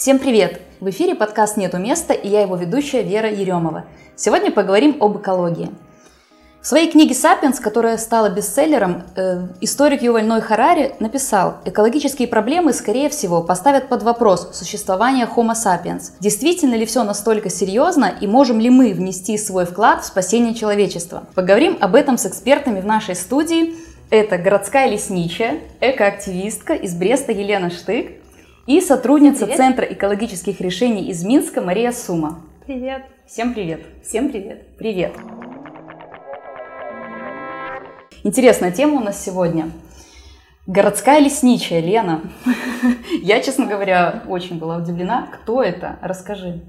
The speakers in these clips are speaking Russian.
Всем привет! В эфире подкаст «Нету места» и я его ведущая Вера Еремова. Сегодня поговорим об экологии. В своей книге «Сапиенс», которая стала бестселлером, э, историк Юваль Ной Харари написал, экологические проблемы, скорее всего, поставят под вопрос существование Homo sapiens. Действительно ли все настолько серьезно и можем ли мы внести свой вклад в спасение человечества? Поговорим об этом с экспертами в нашей студии. Это городская лесничая, экоактивистка из Бреста Елена Штык, и сотрудница привет. Центра экологических решений из Минска Мария Сума. Привет. Всем привет. Всем привет. Привет. Интересная тема у нас сегодня. Городская лесничая, Лена. Я, честно говоря, очень была удивлена. Кто это? Расскажи.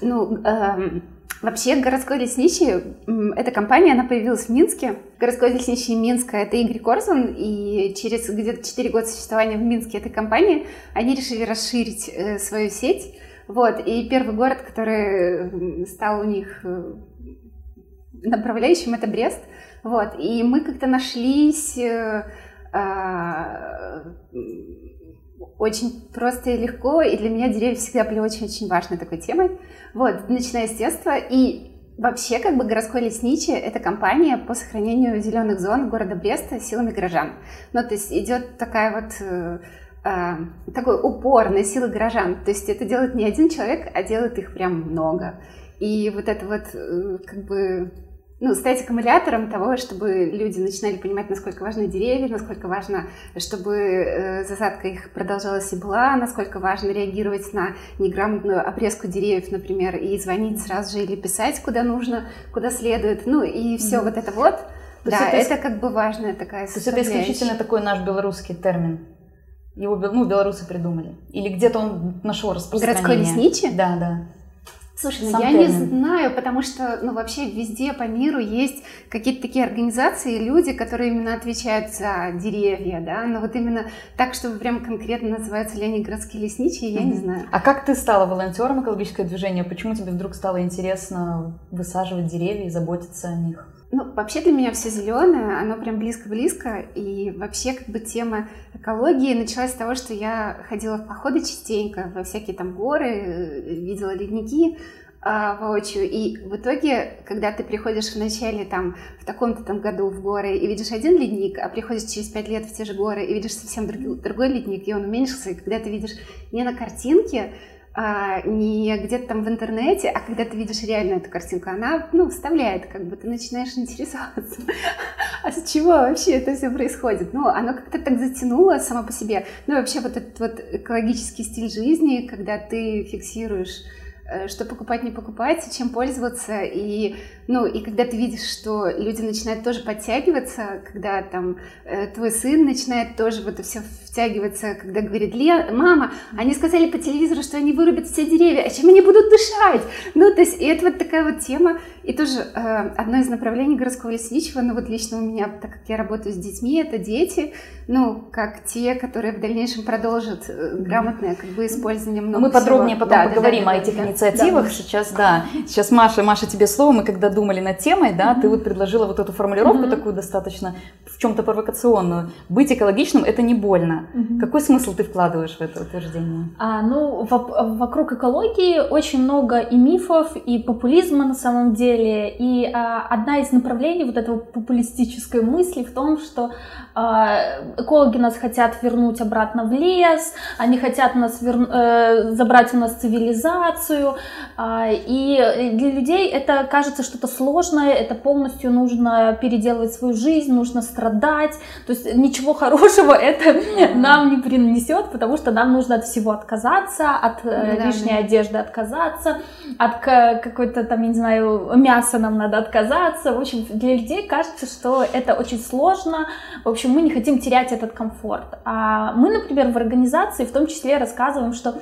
Ну, эм, вообще городской лесничий, эта компания, она появилась в Минске. Городской лесничий Минска – это Игорь Корзун, и через где-то 4 года существования в Минске этой компании они решили расширить э, свою сеть. Вот, и первый город, который стал у них э, направляющим, это Брест. Вот, и мы как-то нашлись э, а, очень просто и легко, и для меня деревья всегда были очень-очень важной такой темой, вот, начиная с детства, и вообще, как бы, городской лесничий – это компания по сохранению зеленых зон города Бреста силами горожан, ну, то есть идет такая вот э, э, такой упор на силы горожан, то есть это делает не один человек, а делает их прям много, и вот это вот, э, как бы, ну, стать аккумулятором того, чтобы люди начинали понимать, насколько важны деревья, насколько важно, чтобы э, засадка их продолжалась и была, насколько важно реагировать на неграмотную обрезку деревьев, например, и звонить сразу же или писать куда нужно, куда следует, ну и все Мгм. вот это вот. То да, это это, как бы важная такая То есть это исключительно такой наш белорусский термин. Его ну, белорусы придумали. Или где-то он нашел распространение. Городской лесничий? Да, да. Слушай, ну я не знаю, потому что, ну, вообще везде по миру есть какие-то такие организации, люди, которые именно отвечают за деревья, да, но вот именно так, чтобы прям конкретно называются городские лесничие, я не Мгм. знаю. А как ты стала волонтером экологического движения? Почему тебе вдруг стало интересно высаживать деревья и заботиться о них? Ну, вообще для меня все зеленое, оно прям близко-близко, и вообще как бы тема экологии началась с того, что я ходила в походы частенько, во всякие там горы, видела ледники, а, воочию. И в итоге, когда ты приходишь в начале там в таком-то там году в горы и видишь один ледник, а приходишь через пять лет в те же горы и видишь совсем друг- другой ледник, и он уменьшился, и когда ты видишь не на картинке, не где-то там в интернете, а когда ты видишь реально эту картинку, она, ну, вставляет, как бы ты начинаешь интересоваться, а с чего вообще это все происходит? Ну, оно как-то так затянуло само по себе. Ну, вообще вот этот вот экологический стиль жизни, когда ты фиксируешь э, что покупать, не покупать, чем пользоваться, и, ну, и когда ты видишь, что люди начинают тоже подтягиваться, когда там э, твой сын начинает тоже в это все втягиваться, когда говорит, Ле, мама, они сказали по телевизору, что они вырубят все деревья, а чем они будут дышать? Ну, то есть, и это вот такая вот тема, и тоже э, одно из направлений городского лесничего, ну, вот лично у меня, так как я работаю с детьми, это дети, ну, как те, которые в дальнейшем продолжат э, грамотное, как бы, использование много Мы подробнее всего. потом Да, поговорим да, о да, этих да, да. инициативах. Да. Сейчас, да. Сейчас, Маша, Маша, тебе слово. Мы когда думали над темой, да, ты вот предложила вот эту формулировку Мгм. такую достаточно в чем-то провокационную. Быть экологичным – это не больно. Какой смысл ты вкладываешь в это утверждение? А, ну, воп- вокруг экологии очень много и мифов, и популизма на самом деле. И а, одна из направлений вот этого популистической мысли в том, что экологи нас хотят вернуть обратно в лес, они хотят нас вер- э, забрать у нас цивилизацию. а, и для людей это кажется что-то сложное, это полностью нужно переделывать свою жизнь, нужно страдать. То есть ничего хорошего это нам не принесет, потому что нам нужно от всего отказаться, от э, Да, лишней да. одежды отказаться, от какой-то там, я не знаю, мяса нам надо отказаться. В общем, для людей кажется, что это очень сложно. В общем, мы не хотим терять этот комфорт. А мы, например, в организации в том числе рассказываем, что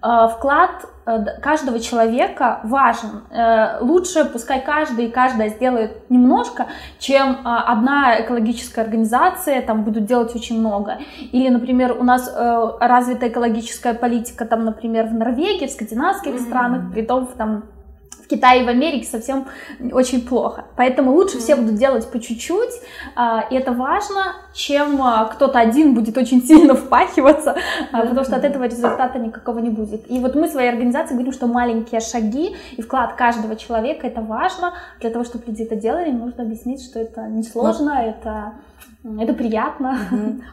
вклад э, каждого человека важен. Э, лучше пускай каждый и каждая сделает немножко, чем э, одна экологическая организация там будут делать очень много. Или, например, у нас э, развита экологическая политика, там, например, в Норвегии, в скандинавских Мгм. странах, при том там Китае и в Америке совсем очень плохо. Поэтому лучше все будут делать по чуть-чуть, а, и это важно, чем а, кто-то один будет очень сильно впахиваться, а, потому что от этого результата никакого не будет. И вот мы своей организации говорим, что маленькие шаги и вклад каждого человека это важно. Для того, чтобы люди это делали, нужно объяснить, что это несложно, это это приятно.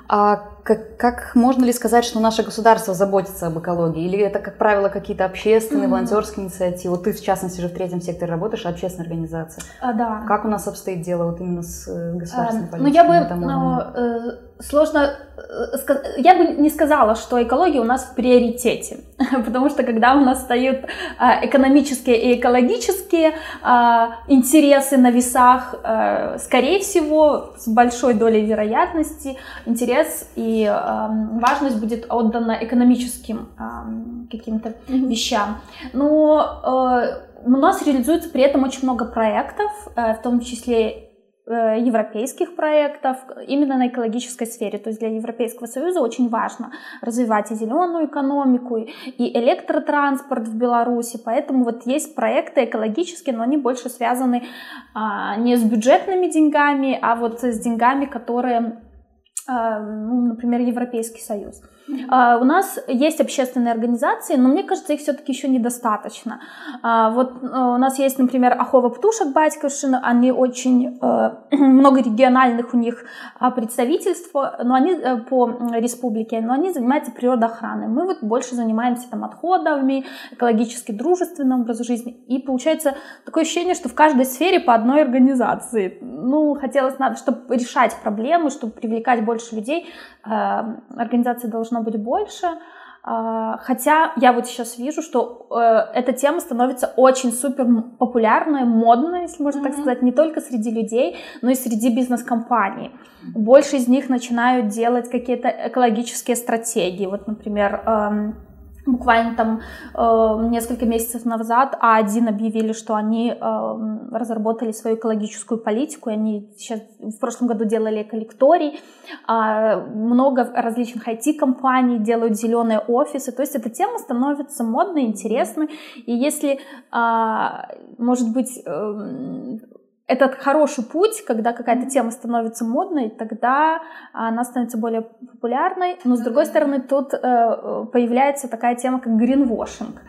А как, как можно ли сказать, что наше государство заботится об экологии? Или это, как правило, какие-то общественные, угу. волонтерские инициативы? Вот ты, в частности, же в третьем секторе работаешь, общественная организация. А, да. Как у нас обстоит дело вот именно с э, государственной а, политикой? Ну, я бы... Но, сложно... Э, я бы не сказала, что экология у нас в приоритете. Потому что когда у нас встают а, экономические и экологические а, интересы на весах, а, скорее всего, с большой долей вероятности интерес и важность будет отдана экономическим каким-то вещам. Но у нас реализуется при этом очень много проектов, в том числе Э, европейских проектов именно на экологической сфере. То есть для Европейского Союза очень важно развивать и зеленую экономику, и электротранспорт в Беларуси. Поэтому вот есть проекты экологические, но они больше связаны а, не с бюджетными деньгами, а вот с деньгами, которые, а, ну, например, Европейский Союз. Uh, у нас есть общественные организации, но мне кажется, их все-таки еще недостаточно. Uh, вот uh, у нас есть, например, Ахова Птушек Батьковшина, они очень много региональных у них представительств, но они по республике, но они занимаются природоохраной. Мы вот больше занимаемся там отходами, экологически дружественным образом жизни. И получается такое ощущение, что в каждой сфере по одной организации. Ну, хотелось, надо, чтобы решать проблемы, чтобы привлекать больше людей, организации должно быть больше. А, хотя я вот сейчас вижу, что э, эта тема становится очень супер популярной, модной, если можно mm-hmm. так сказать, не только среди людей, но и среди бизнес-компаний. Больше из них начинают делать какие-то экологические стратегии. Вот, например, эм, буквально там э, несколько месяцев назад А1 объявили, что они э, разработали свою экологическую политику, и они сейчас в прошлом году делали коллекторий, э, много различных IT-компаний делают зеленые офисы, то есть эта тема становится модной, интересной, и если, э, может быть, э, этот хороший путь, когда какая-то тема становится модной, тогда она становится более популярной. Но с другой стороны, тут э, появляется такая тема, как гринвошинг,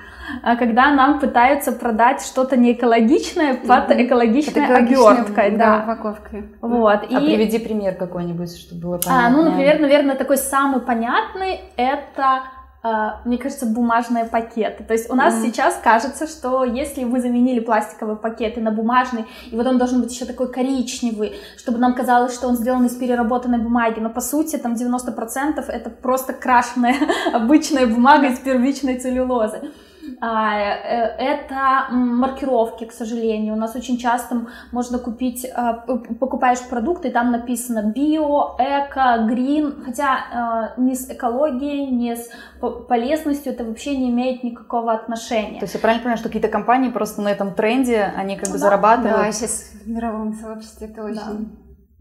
э, когда нам пытаются продать что-то неэкологичное под экологичной оберткой, да, упаковкой. Вот. А и... приведи пример какой-нибудь, чтобы было понятно. А, ну, например, наверное, такой самый понятный это мне кажется, бумажные пакеты. То есть у нас mm. сейчас кажется, что если мы заменили пластиковые пакеты на бумажный, и вот он должен быть еще такой коричневый, чтобы нам казалось, что он сделан из переработанной бумаги, но по сути там 90% это просто крашеная обычная бумага из первичной целлюлозы. А, э, это маркировки, к сожалению. У нас очень часто можно купить, а, покупаешь продукты, и там написано био, эко, грин, хотя а, ни с экологией, ни с полезностью это вообще не имеет никакого отношения. То есть я правильно понимаю, что какие-то компании просто на этом тренде, они как бы да. зарабатывают? Да, сейчас в мировом сообществе это очень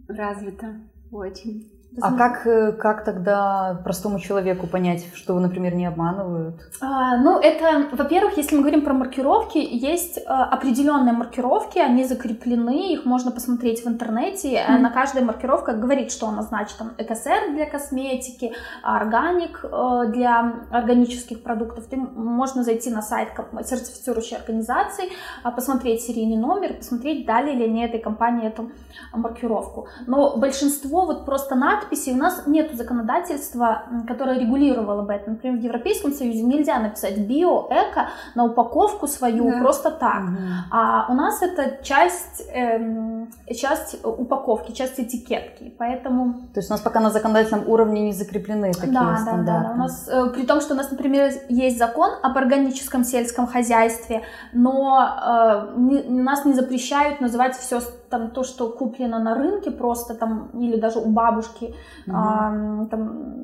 да. развито, очень. А как, э, как тогда простому человеку понять, что, например, не обманывают? А, ну, это, во-первых, если мы говорим про маркировки, есть а, определенные маркировки, они закреплены, их можно посмотреть в интернете. Mm-hmm. На каждой маркировке говорит, что она значит. Там ЭКСР для косметики, органик для органических продуктов. Ты, можно зайти на сайт сертифицирующей организации, а, посмотреть серийный номер, посмотреть, дали ли они этой компании эту маркировку. Но большинство вот просто надо надписи у нас нет законодательства, которое регулировало бы это. Например, в Европейском Союзе нельзя написать био, эко на упаковку свою да. просто так. Угу. А у нас это часть, эм, часть упаковки, часть этикетки. Поэтому... То есть у нас пока на законодательном уровне не закреплены такие да, стандарты. Да, да, да. У нас, э, при том, что у нас, например, есть закон об органическом сельском хозяйстве, но э, не, нас не запрещают называть все там то, что куплено на рынке просто там или даже у бабушки угу. а, там,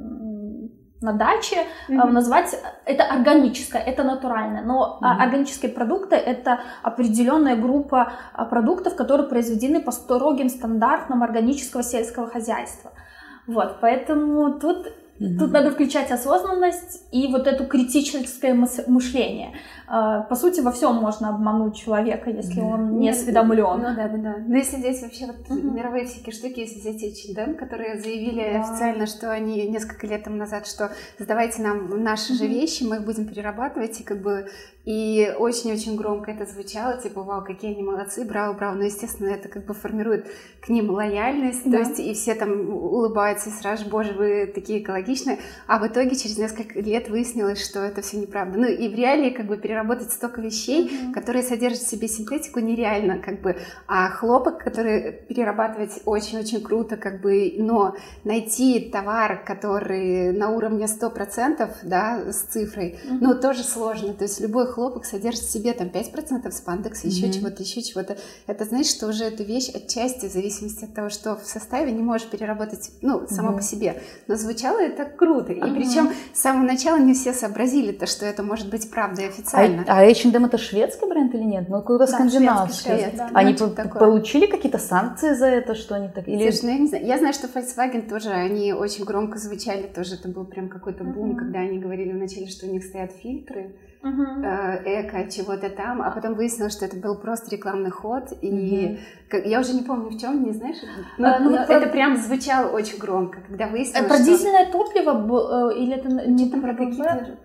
на даче, mm-hmm. назвать это органическое, это натуральное. Но mm-hmm. органические продукты это определенная группа а, продуктов, которые произведены по строгим стандартам органического сельского хозяйства. Вот, поэтому тут Угу. Тут надо включать осознанность и вот это критическое мышление. А, по сути, во всем можно обмануть человека, если он не осведомлен. Ну да, да, да. Но если здесь вообще вот мировые всякие штуки, если взять H&M, которые заявили да. официально, что они несколько лет тому назад, что сдавайте нам наши же вещи, мы их будем перерабатывать, и как бы и очень-очень громко это звучало, типа, вау, какие они молодцы, браво, браво. Но, естественно, это как бы формирует к ним лояльность, да. то есть и все там улыбаются и сразу, боже, вы такие экологичные. А в итоге через несколько лет выяснилось, что это все неправда. Ну и в реалии как бы переработать столько вещей, mm-hmm. которые содержат в себе синтетику, нереально, как бы. А хлопок, который перерабатывать очень-очень круто, как бы, но найти товар, который на уровне 100%, да, с цифрой, mm-hmm. ну, тоже сложно. То есть любой хлопок содержит в себе там 5% спандекса, еще mm-hmm. чего-то, еще чего-то. Это значит, что уже эту вещь отчасти, в зависимости от того, что в составе, не можешь переработать, ну, само mm-hmm. по себе. Но звучало это круто. И mm-hmm. причем с самого начала не все сообразили то, что это может быть правдой официально. А, а H&M это шведский бренд или нет? Ну, какой-то да, скандинавский. Шведский, да. Они ну, по- получили какие-то санкции за это, что они так... Или... Слушай, ну, я не знаю. Я знаю, что Volkswagen тоже, они очень громко звучали, тоже это был прям какой-то бум, mm-hmm. когда они говорили вначале, что у них стоят фильтры uh-huh. эко, чего-то там, а потом выяснилось, что это был просто рекламный ход, и uh-huh. как, я уже не помню в чем, не знаешь, но, а, ну, но это про... прям звучало очень громко, когда выяснилось, Про что... дизельное топливо э, или это не там про какие-то,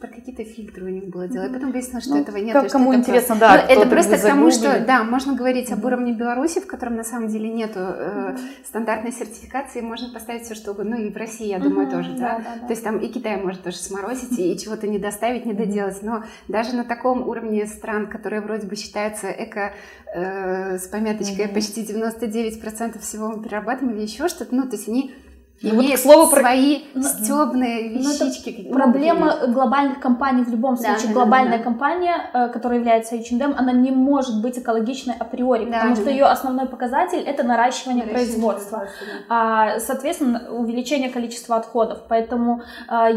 про какие-то фильтры у них было дело, и потом выяснилось, что ну, этого нет. Как кому интересно, просто... да. Ну, это просто к тому, что, да, можно говорить uh-huh. об уровне Беларуси, в котором на самом деле нету э, стандартной сертификации, можно поставить все что угодно, ну и в России, я думаю, uh-huh. тоже, да? Да, да, да. То есть там и Китай может тоже сморозить и чего-то не доставить, не доделать, но даже на таком уровне стран, которые вроде бы считаются эко э, с пометочкой mm-hmm. почти 99% всего мы перерабатываем или еще что-то, ну, то есть они и вот, к слову, свои про... стебные ну, вещички. Ну, проблема глобальных компаний в любом случае. Да, глобальная да, компания, э, которая является H&M, она не может быть экологичной априори, да, потому да, что ее основной показатель это наращивание, наращивание производства. производства да. а, соответственно, увеличение количества отходов. Поэтому а,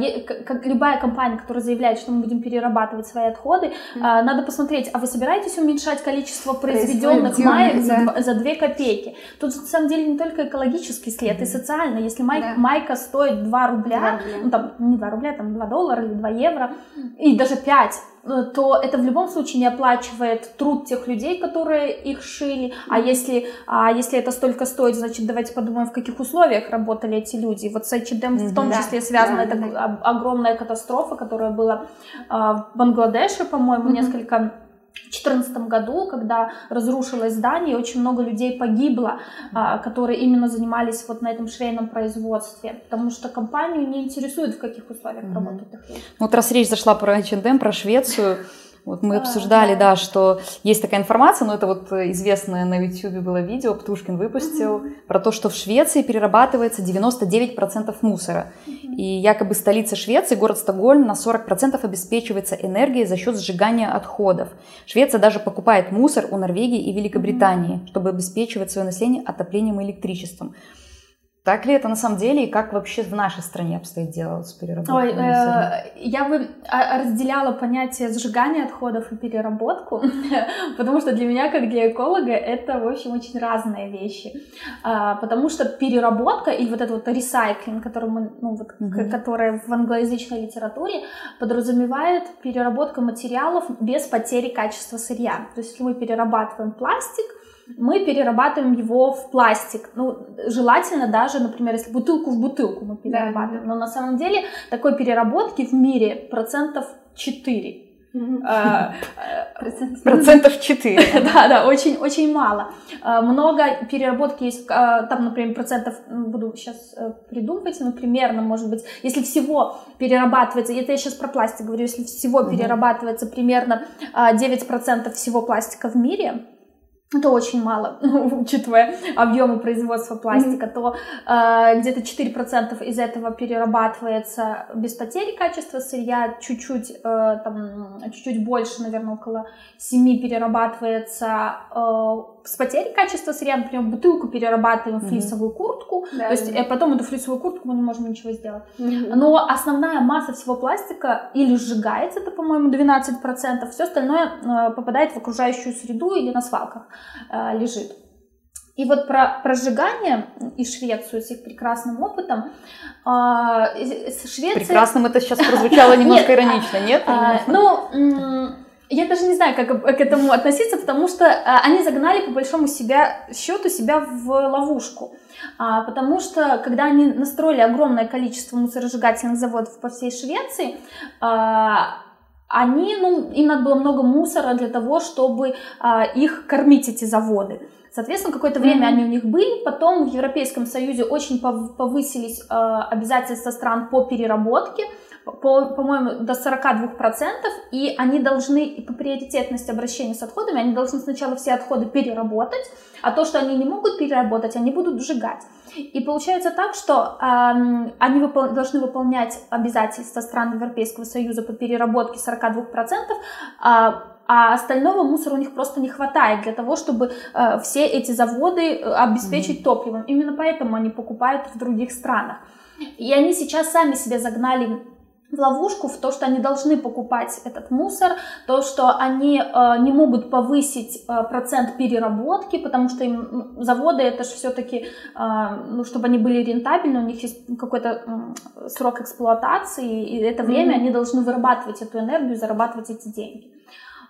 как любая компания, которая заявляет, что мы будем перерабатывать свои отходы, mm. а, надо посмотреть, а вы собираетесь уменьшать количество произведенных маек да. за 2 копейки? Тут на самом деле не только экологический след, mm. и социальный. Если май, да. майка стоит 2 рубля, 2 рубля, ну там не 2 рубля, там 2 доллара или 2 евро, и даже 5, э, то это в любом случае не оплачивает труд тех людей, которые их шили. А если, а если это столько стоит, значит, давайте подумаем, в каких условиях работали эти люди. Вот с H&M в том да, числе связана да, эта да. огромная катастрофа, которая была а, в Бангладеше, по-моему, mm-hmm. несколько 2014 году, когда разрушилось здание, очень много людей погибло, а, которые именно занимались вот на этом швейном производстве, потому что компанию не интересует, в каких условиях mm-hmm. работают их люди. Вот раз речь зашла про H&M, про Швецию, вот мы обсуждали, да. что есть такая информация, но это вот известное на YouTube было видео, Птушкин выпустил, mm-hmm. про то, что в Швеции перерабатывается 99% мусора. Mm-hmm. И якобы столица Швеции, город Стокгольм, на 40% обеспечивается энергией за счет сжигания отходов. Швеция даже покупает мусор у Норвегии и Великобритании, mm-hmm. чтобы обеспечивать свое население отоплением и электричеством. Так ли это на самом деле и как вообще в нашей стране обстоит дело с переработкой? Ой, э, я бы а, разделяла понятие сжигания отходов и переработку, потому что для меня, как для эколога, это, в общем, очень разные вещи. А, потому что переработка и вот этот вот ресайклинг, который, мы, ну, вот, mm-hmm. который в англоязычной литературе подразумевает переработку материалов без потери качества сырья. То есть, если мы перерабатываем пластик, мы перерабатываем его в пластик. Ну, желательно даже, например, если бутылку в бутылку мы перерабатываем. Да. Но на самом деле такой переработки в мире процентов 4. А, процентов 4. Да, да, очень, очень мало. А, много переработки есть, а, там, например, процентов, буду сейчас э, придумывать, ну, примерно, может быть, если всего перерабатывается, это я сейчас про пластик говорю, если всего перерабатывается примерно 9% всего пластика в мире, это очень мало, учитывая объемы производства пластика, то э, где-то 4% из этого перерабатывается без потери качества сырья, чуть-чуть, э, там, чуть-чуть больше, наверное, около 7 перерабатывается э, с потерей качества сырья, например, бутылку перерабатываем в флисовую куртку, да, то есть да. Э, потом эту флисовую куртку мы не можем ничего сделать. mm Но основная масса всего пластика или сжигается, это, по-моему, 12%, все остальное э, попадает в окружающую среду или на свалках э, лежит. И вот про прожигание и Швецию с их прекрасным опытом. А, Швеция... Прекрасным это сейчас прозвучало немножко иронично, нет? А, ну, я даже не знаю, как к этому относиться, потому что а, они загнали по большому себя, счету себя в ловушку. Потому что, когда они настроили огромное количество мусоросжигательных заводов по всей Швеции, они, ну, им надо было много мусора для того, чтобы их кормить, эти заводы. Соответственно, какое-то время mm-hmm. они у них были, потом в Европейском Союзе очень повысились э, обязательства стран по переработке, по, по-моему, до 42%, и они должны, по приоритетности обращения с отходами, они должны сначала все отходы переработать, а то, что они не могут переработать, они будут сжигать. И получается так, что э, они выпол- должны выполнять обязательства стран Европейского Союза по переработке 42%, а а остального мусора у них просто не хватает для того, чтобы э, все эти заводы э, обеспечить mm-hmm. топливом. Именно поэтому они покупают в других странах. И они сейчас сами себя загнали в ловушку в то, что они должны покупать этот мусор, то, что они э, не могут повысить э, процент переработки, потому что им ну, заводы это же все-таки, э, ну, чтобы они были рентабельны, у них есть какой-то э, срок эксплуатации, и это время mm-hmm. они должны вырабатывать эту энергию, зарабатывать эти деньги.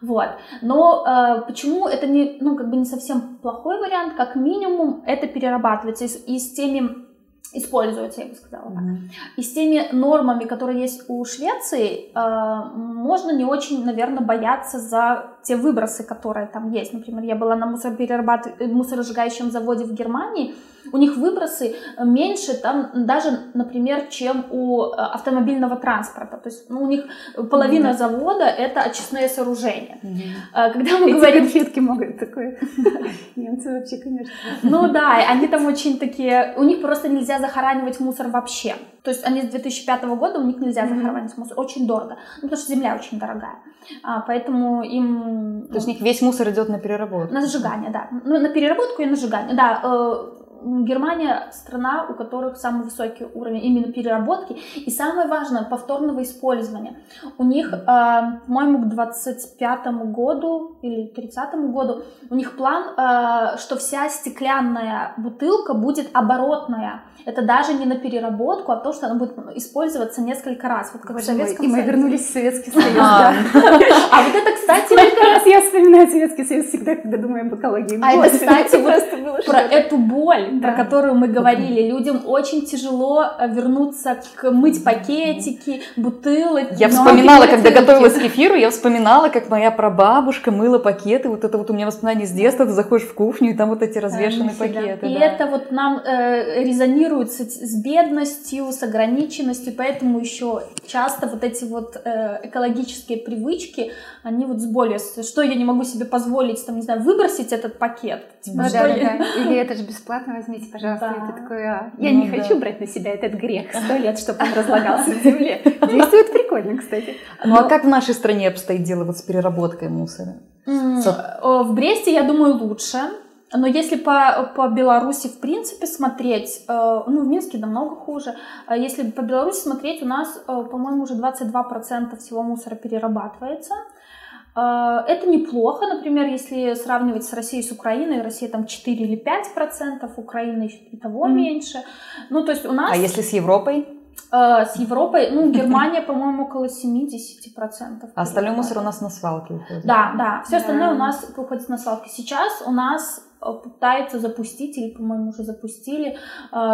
Вот. Но э, почему это не, ну, как бы не совсем плохой вариант, как минимум это перерабатывается и, и с теми используется, я бы сказала так. Mm-hmm. И с теми нормами, которые есть у Швеции, э, можно не очень, наверное, бояться за те выбросы, которые там есть. Например, я была на мусороперерабатывающем, э, мусоросжигающем заводе в Германии, у них выбросы меньше там даже, например, чем у э, автомобильного транспорта. То есть ну, у них половина mm-hmm. завода это очистные сооружения. Mm-hmm. Когда мы Эти говорим... конфетки могут такое. Немцы вообще, конечно. Ну да, они там очень такие... У них просто нельзя захоранивать мусор вообще. То есть они с 2005 года, у них нельзя захоранивать мусор. Очень дорого. Ну, потому что земля очень дорогая. А, поэтому им... То есть у них весь мусор идет на переработку? На сжигание, да. Ну, на переработку и на сжигание. Да, э, Германия страна, у которых самый высокий уровень именно переработки и самое важное повторного использования. У них, э, по-моему, к 25 году или 30 году у них план, э, что вся стеклянная бутылка будет оборотная. Это даже не на переработку, а то, что она будет использоваться несколько раз. Вот как в Советском И мы вернулись в Советский Союз. А вот это, кстати... Сколько раз я вспоминаю Советский Союз всегда, когда думаю об экологии. А это, кстати, вот про эту боль да. про которую мы говорили. Людям очень тяжело э, вернуться к мыть пакетики, бутылки. Я вспоминала, когда готовилась к эфиру, я вспоминала, как моя прабабушка мыла пакеты. Вот это вот у меня воспоминания с детства. Ты заходишь в кухню, и там вот эти развешенные пакеты. И да. это вот нам э, резонирует с, с бедностью, с ограниченностью, поэтому еще часто вот эти вот э, экологические привычки, они вот с болью. Что я не могу себе позволить, там, не знаю, выбросить этот пакет? Типа, ну, да, я... да. Или это же бесплатно возьмите, пожалуйста. Да. И ты такой, а, я ну, не да. хочу брать на себя этот грех сто лет, чтобы он разлагался в земле. Действует прикольно, кстати. Ну а как в нашей стране обстоит дело вот с переработкой мусора? В Бресте, я думаю, лучше. Но если по, по Беларуси, в принципе, смотреть, э, ну, в Минске намного хуже. А если по Беларуси смотреть, у нас, э, по-моему, уже 22% всего мусора перерабатывается. Э, это неплохо, например, если сравнивать с Россией, с Украиной, Россия там 4 или 5 процентов, Украина и того mm. меньше. Ну, то есть у нас... А если с Европой? Э, с Европой, ну, Германия, по-моему, около 70 процентов. А остальной мусор у нас на свалке уходит? Да, да, все остальное у нас уходит на свалке. Сейчас у нас э, пытаются запустить, или, по-моему, уже запустили,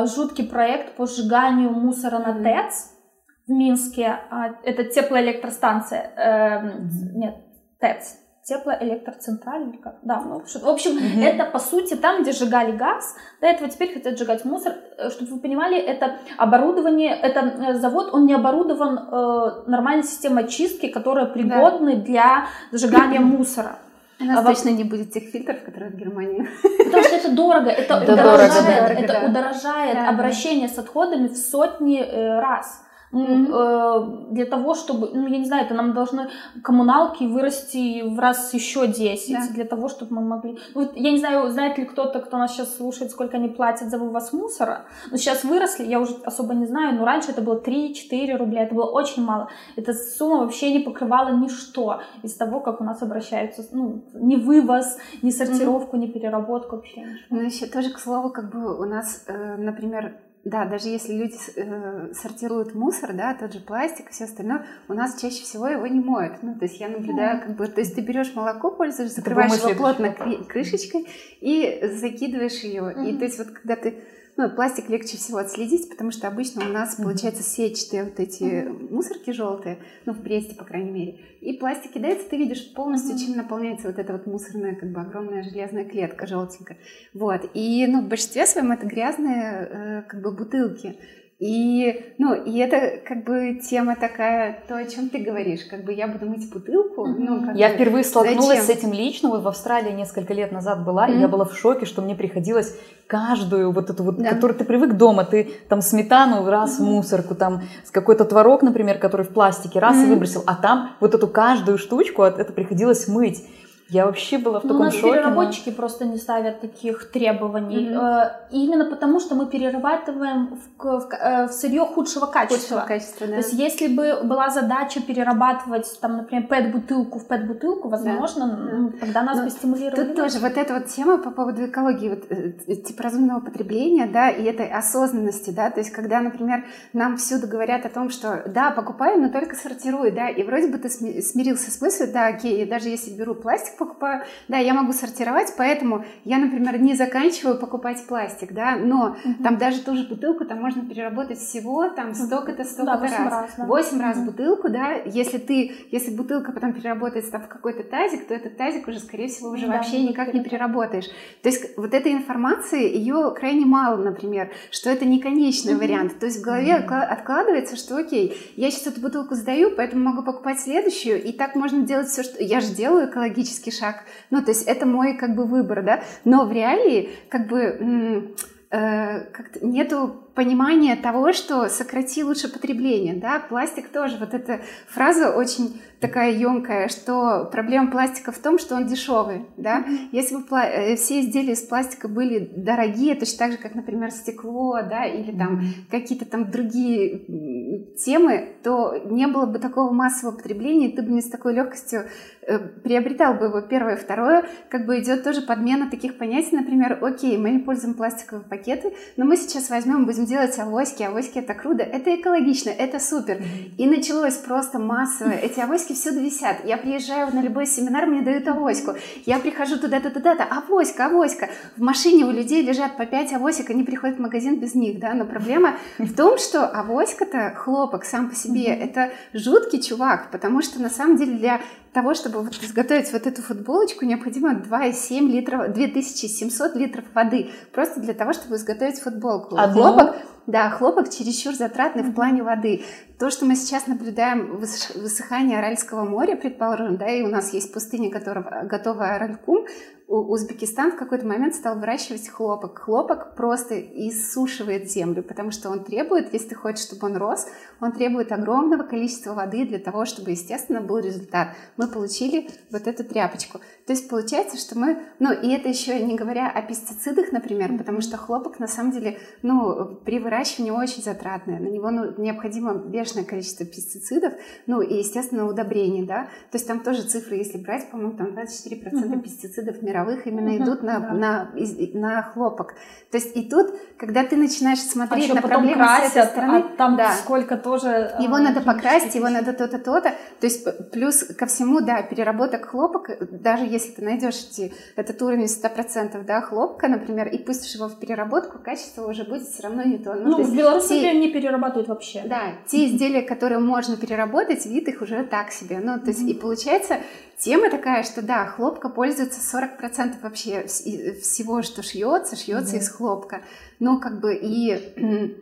жуткий проект по сжиганию мусора на ТЭЦ в Минске. А, это теплоэлектростанция. Эм, нет, ТЭЦ, теплоэлектроцентраль как? Да, ну, в общем, угу. это по сути там, где сжигали газ, до этого теперь хотят сжигать мусор. Э, чтобы вы понимали, это оборудование, это э, завод, он не оборудован э, нормальной системой очистки, которая пригодны да. для сжигания мусора. У нас а точно не будет тех фильтров, которые в Германии. Потому что это дорого, это, это удорожает, дорого, это да. удорожает да, обращение да. с отходами в сотни э, раз. Mm-hmm. Для того, чтобы, ну, я не знаю, это нам должны коммуналки вырасти в раз еще 10, да. для того, чтобы мы могли... Ну, я не знаю, знает ли кто-то, кто нас сейчас слушает, сколько они платят за вывоз мусора. Но сейчас выросли, я уже особо не знаю, но раньше это было 3-4 рубля, это было очень мало. Эта сумма вообще не покрывала ничто из того, как у нас обращаются, ну, ни вывоз, ни сортировку, mm-hmm. ни переработку вообще. Ну, еще тоже, к слову, как бы у нас, э, например, да, даже если люди э, сортируют мусор, да, тот же пластик и все остальное, у нас чаще всего его не моют. Ну, то есть я наблюдаю, как бы, то есть ты берешь молоко, пользуешься, закрываешь его плотно крышечкой и закидываешь ее. Mm-hmm. И то есть вот когда ты ну, пластик легче всего отследить, потому что обычно у нас, получается, сетчатые вот эти мусорки желтые, ну, в Бресте, по крайней мере. И пластик кидается, ты видишь полностью, чем наполняется вот эта вот мусорная, как бы огромная железная клетка желтенькая. Вот. И, ну, в большинстве своем это грязные, э, как бы, бутылки. И, ну, и это как бы тема такая, то, о чем ты говоришь, как бы я буду мыть бутылку. Mm-hmm. Ну, как я бы, впервые столкнулась зачем? с этим лично, вот в Австралии несколько лет назад была, mm-hmm. и я была в шоке, что мне приходилось каждую вот эту вот, да. которую ты привык дома, ты там сметану раз mm-hmm. в мусорку, там какой-то творог, например, который в пластике, раз mm-hmm. выбросил, а там вот эту каждую штучку, это приходилось мыть. Я вообще была в ну, таком у нас шоке. переработчики но... просто не ставят таких требований. Mm-hmm. Именно потому, что мы перерабатываем в, в, э, в сырье худшего качества. Худшего качества да. То есть, если бы была задача перерабатывать, там, например, пэт-бутылку в пэт-бутылку, возможно, да. ну, тогда нас но бы стимулировали. Тут тоже вот эта вот тема по поводу экологии, вот, э, типа разумного потребления, да, и этой осознанности, да, то есть, когда, например, нам всюду говорят о том, что, да, покупай, но только сортируй, да, и вроде бы ты смирился с мыслью, да, окей, даже если беру пластик, покупаю, да, я могу сортировать, поэтому я, например, не заканчиваю покупать пластик, да, но угу. там даже ту же бутылку там можно переработать всего там столько-то, столько-то да, раз. Раз, да. раз бутылку, да, если ты, если бутылка потом переработается там в какой-то тазик, то этот тазик уже, скорее всего, уже да, вообще никак не переработаешь. То есть вот этой информации, ее крайне мало, например, что это не конечный угу. вариант. То есть в голове угу. откладывается, что окей, я сейчас эту бутылку сдаю, поэтому могу покупать следующую, и так можно делать все, что... Я же делаю экологически легкий шаг. Ну, то есть это мой как бы выбор, да. Но в реалии как бы э, как нету понимания того, что сократи лучше потребление, да, пластик тоже, вот эта фраза очень такая емкая, что проблема пластика в том, что он дешевый, да, если бы э, все изделия из пластика были дорогие, точно так же, как, например, стекло, да, или там какие-то там другие темы, то не было бы такого массового потребления, ты бы не с такой легкостью э, приобретал бы его. Первое, второе, как бы идет тоже подмена таких понятий, например, окей, мы не пользуем пластиковые пакеты, но мы сейчас возьмем, будем делать авоськи, авоськи это круто, это экологично, это супер. И началось просто массовое, эти авоськи всюду висят. Я приезжаю на любой семинар, мне дают авоську. Я прихожу туда-то, туда-то, авоська, авоська. В машине у людей лежат по 5 авосик, они приходят в магазин без них, да, но проблема в том, что авоська-то, хлопок сам по себе, это жуткий чувак, потому что на самом деле для того, чтобы вот изготовить вот эту футболочку, необходимо 2,7 литров, 2700 литров воды, просто для того, чтобы изготовить футболку. Одну? Хлопок, да, хлопок чересчур затратный mm-hmm. в плане воды. То, что мы сейчас наблюдаем высыхание Аральского моря, предположим, да, и у нас есть пустыня, которая готова Аралькум, Узбекистан в какой-то момент стал выращивать хлопок. Хлопок просто иссушивает землю, потому что он требует, если ты хочешь, чтобы он рос, он требует огромного количества воды для того, чтобы, естественно, был результат. Мы получили вот эту тряпочку. То есть получается, что мы, ну и это еще не говоря о пестицидах, например, потому что хлопок на самом деле, ну, при выращивании очень затратное, на него ну, необходимо бешеное количество пестицидов, ну и, естественно, удобрений, да, то есть там тоже цифры, если брать, по-моему, там 24% mm-hmm. пестицидов мировых именно mm-hmm. идут на, да. на, на хлопок. То есть и тут, когда ты начинаешь смотреть а на проблемы красят, с этой стороны, а там да, сколько тоже... Его а, надо покрасить, его надо то-то, то-то, то есть плюс ко всему, да, переработок хлопок, даже если ты найдешь эти, этот уровень 100% да, хлопка, например, и пустишь его в переработку, качество уже будет все равно не то. Ну, ну в Беларуси, те, не перерабатывают вообще. Да, те изделия, которые можно переработать, вид их уже так себе. Ну, то есть, mm-hmm. и получается, тема такая, что да, хлопка пользуется 40% вообще всего, что шьется, шьется mm-hmm. из хлопка. Но как бы и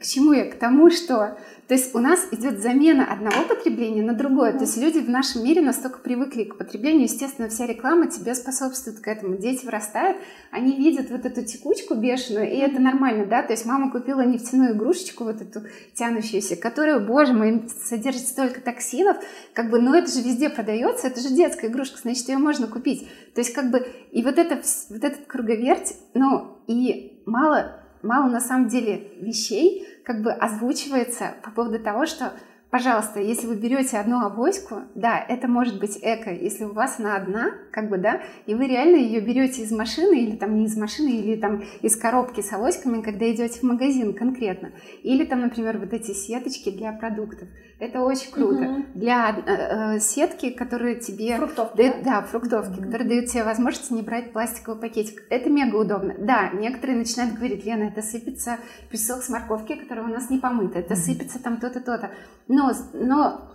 К чему я? К тому, что то есть у нас идет замена одного потребления на другое. То есть люди в нашем мире настолько привыкли к потреблению, естественно, вся реклама тебе способствует к этому. Дети вырастают, они видят вот эту текучку бешеную, и это нормально, да. То есть мама купила нефтяную игрушечку, вот эту тянущуюся, которая, боже мой, содержит столько токсинов, как бы, но это же везде продается, это же детская игрушка, значит, ее можно купить. То есть как бы, и вот, это, вот этот круговерть, ну, и мало, мало на самом деле вещей, как бы озвучивается по поводу того, что пожалуйста, если вы берете одну авоську, да, это может быть эко, если у вас она одна, как бы, да, и вы реально ее берете из машины, или там не из машины, или там из коробки с авоськами, когда идете в магазин конкретно. Или там, например, вот эти сеточки для продуктов. Это очень круто. Угу. Для э, э, сетки, которые тебе... Фруктовки. Дают, да? да, фруктовки, угу. которые дают тебе возможность не брать пластиковый пакетик. Это мега удобно. Да, некоторые начинают говорить, Лена, это сыпется песок с морковки, который у нас не помыт, это угу. сыпется там то-то, то-то. Но, но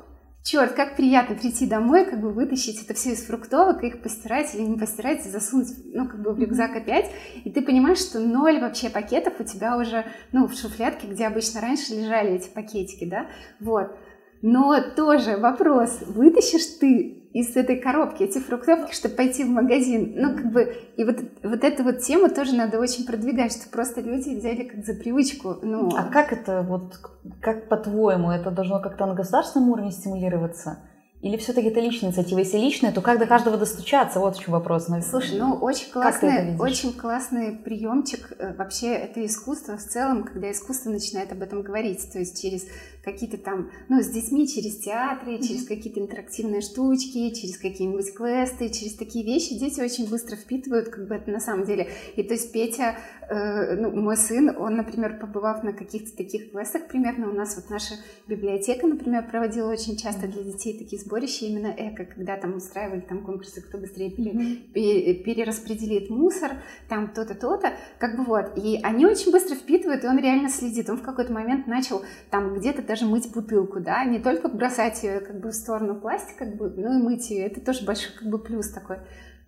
черт, как приятно прийти домой, как бы вытащить это все из фруктовок, их постирать или не постирать, засунуть, ну, как бы в рюкзак опять, и ты понимаешь, что ноль вообще пакетов у тебя уже, ну, в шуфлядке, где обычно раньше лежали эти пакетики, да, вот. Но тоже вопрос, вытащишь ты из этой коробки эти фруктовки, чтобы пойти в магазин. Ну, как бы, и вот, вот эту вот тему тоже надо очень продвигать, что просто люди взяли как за привычку. Ну. А как это, вот, как по-твоему, это должно как-то на государственном уровне стимулироваться? Или все-таки это личная инициатива? Если личная, то как до каждого достучаться? Вот в чем вопрос. Наверное. Слушай, ну очень классный, очень классный приемчик. Э, вообще это искусство в целом, когда искусство начинает об этом говорить. То есть через какие-то там, ну, с детьми через театры, через какие-то интерактивные штучки, через какие-нибудь квесты, через такие вещи дети очень быстро впитывают, как бы это на самом деле. И то есть Петя, э, ну, мой сын, он, например, побывав на каких-то таких квестах, примерно у нас вот наша библиотека, например, проводила очень часто для детей такие сборища именно эко, когда там устраивали там конкурсы, кто быстрее пере, перераспределит мусор, там то-то, то-то, как бы вот. И они очень быстро впитывают, и он реально следит. Он в какой-то момент начал там где-то даже мыть бутылку, да, не только бросать ее как бы в сторону пластика, как бы, ну и мыть ее, это тоже большой как бы плюс такой.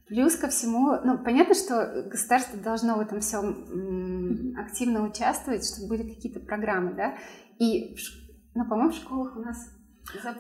Плюс ко всему, ну, понятно, что государство должно в этом всем активно участвовать, чтобы были какие-то программы, да, и, ну, по-моему, в школах у нас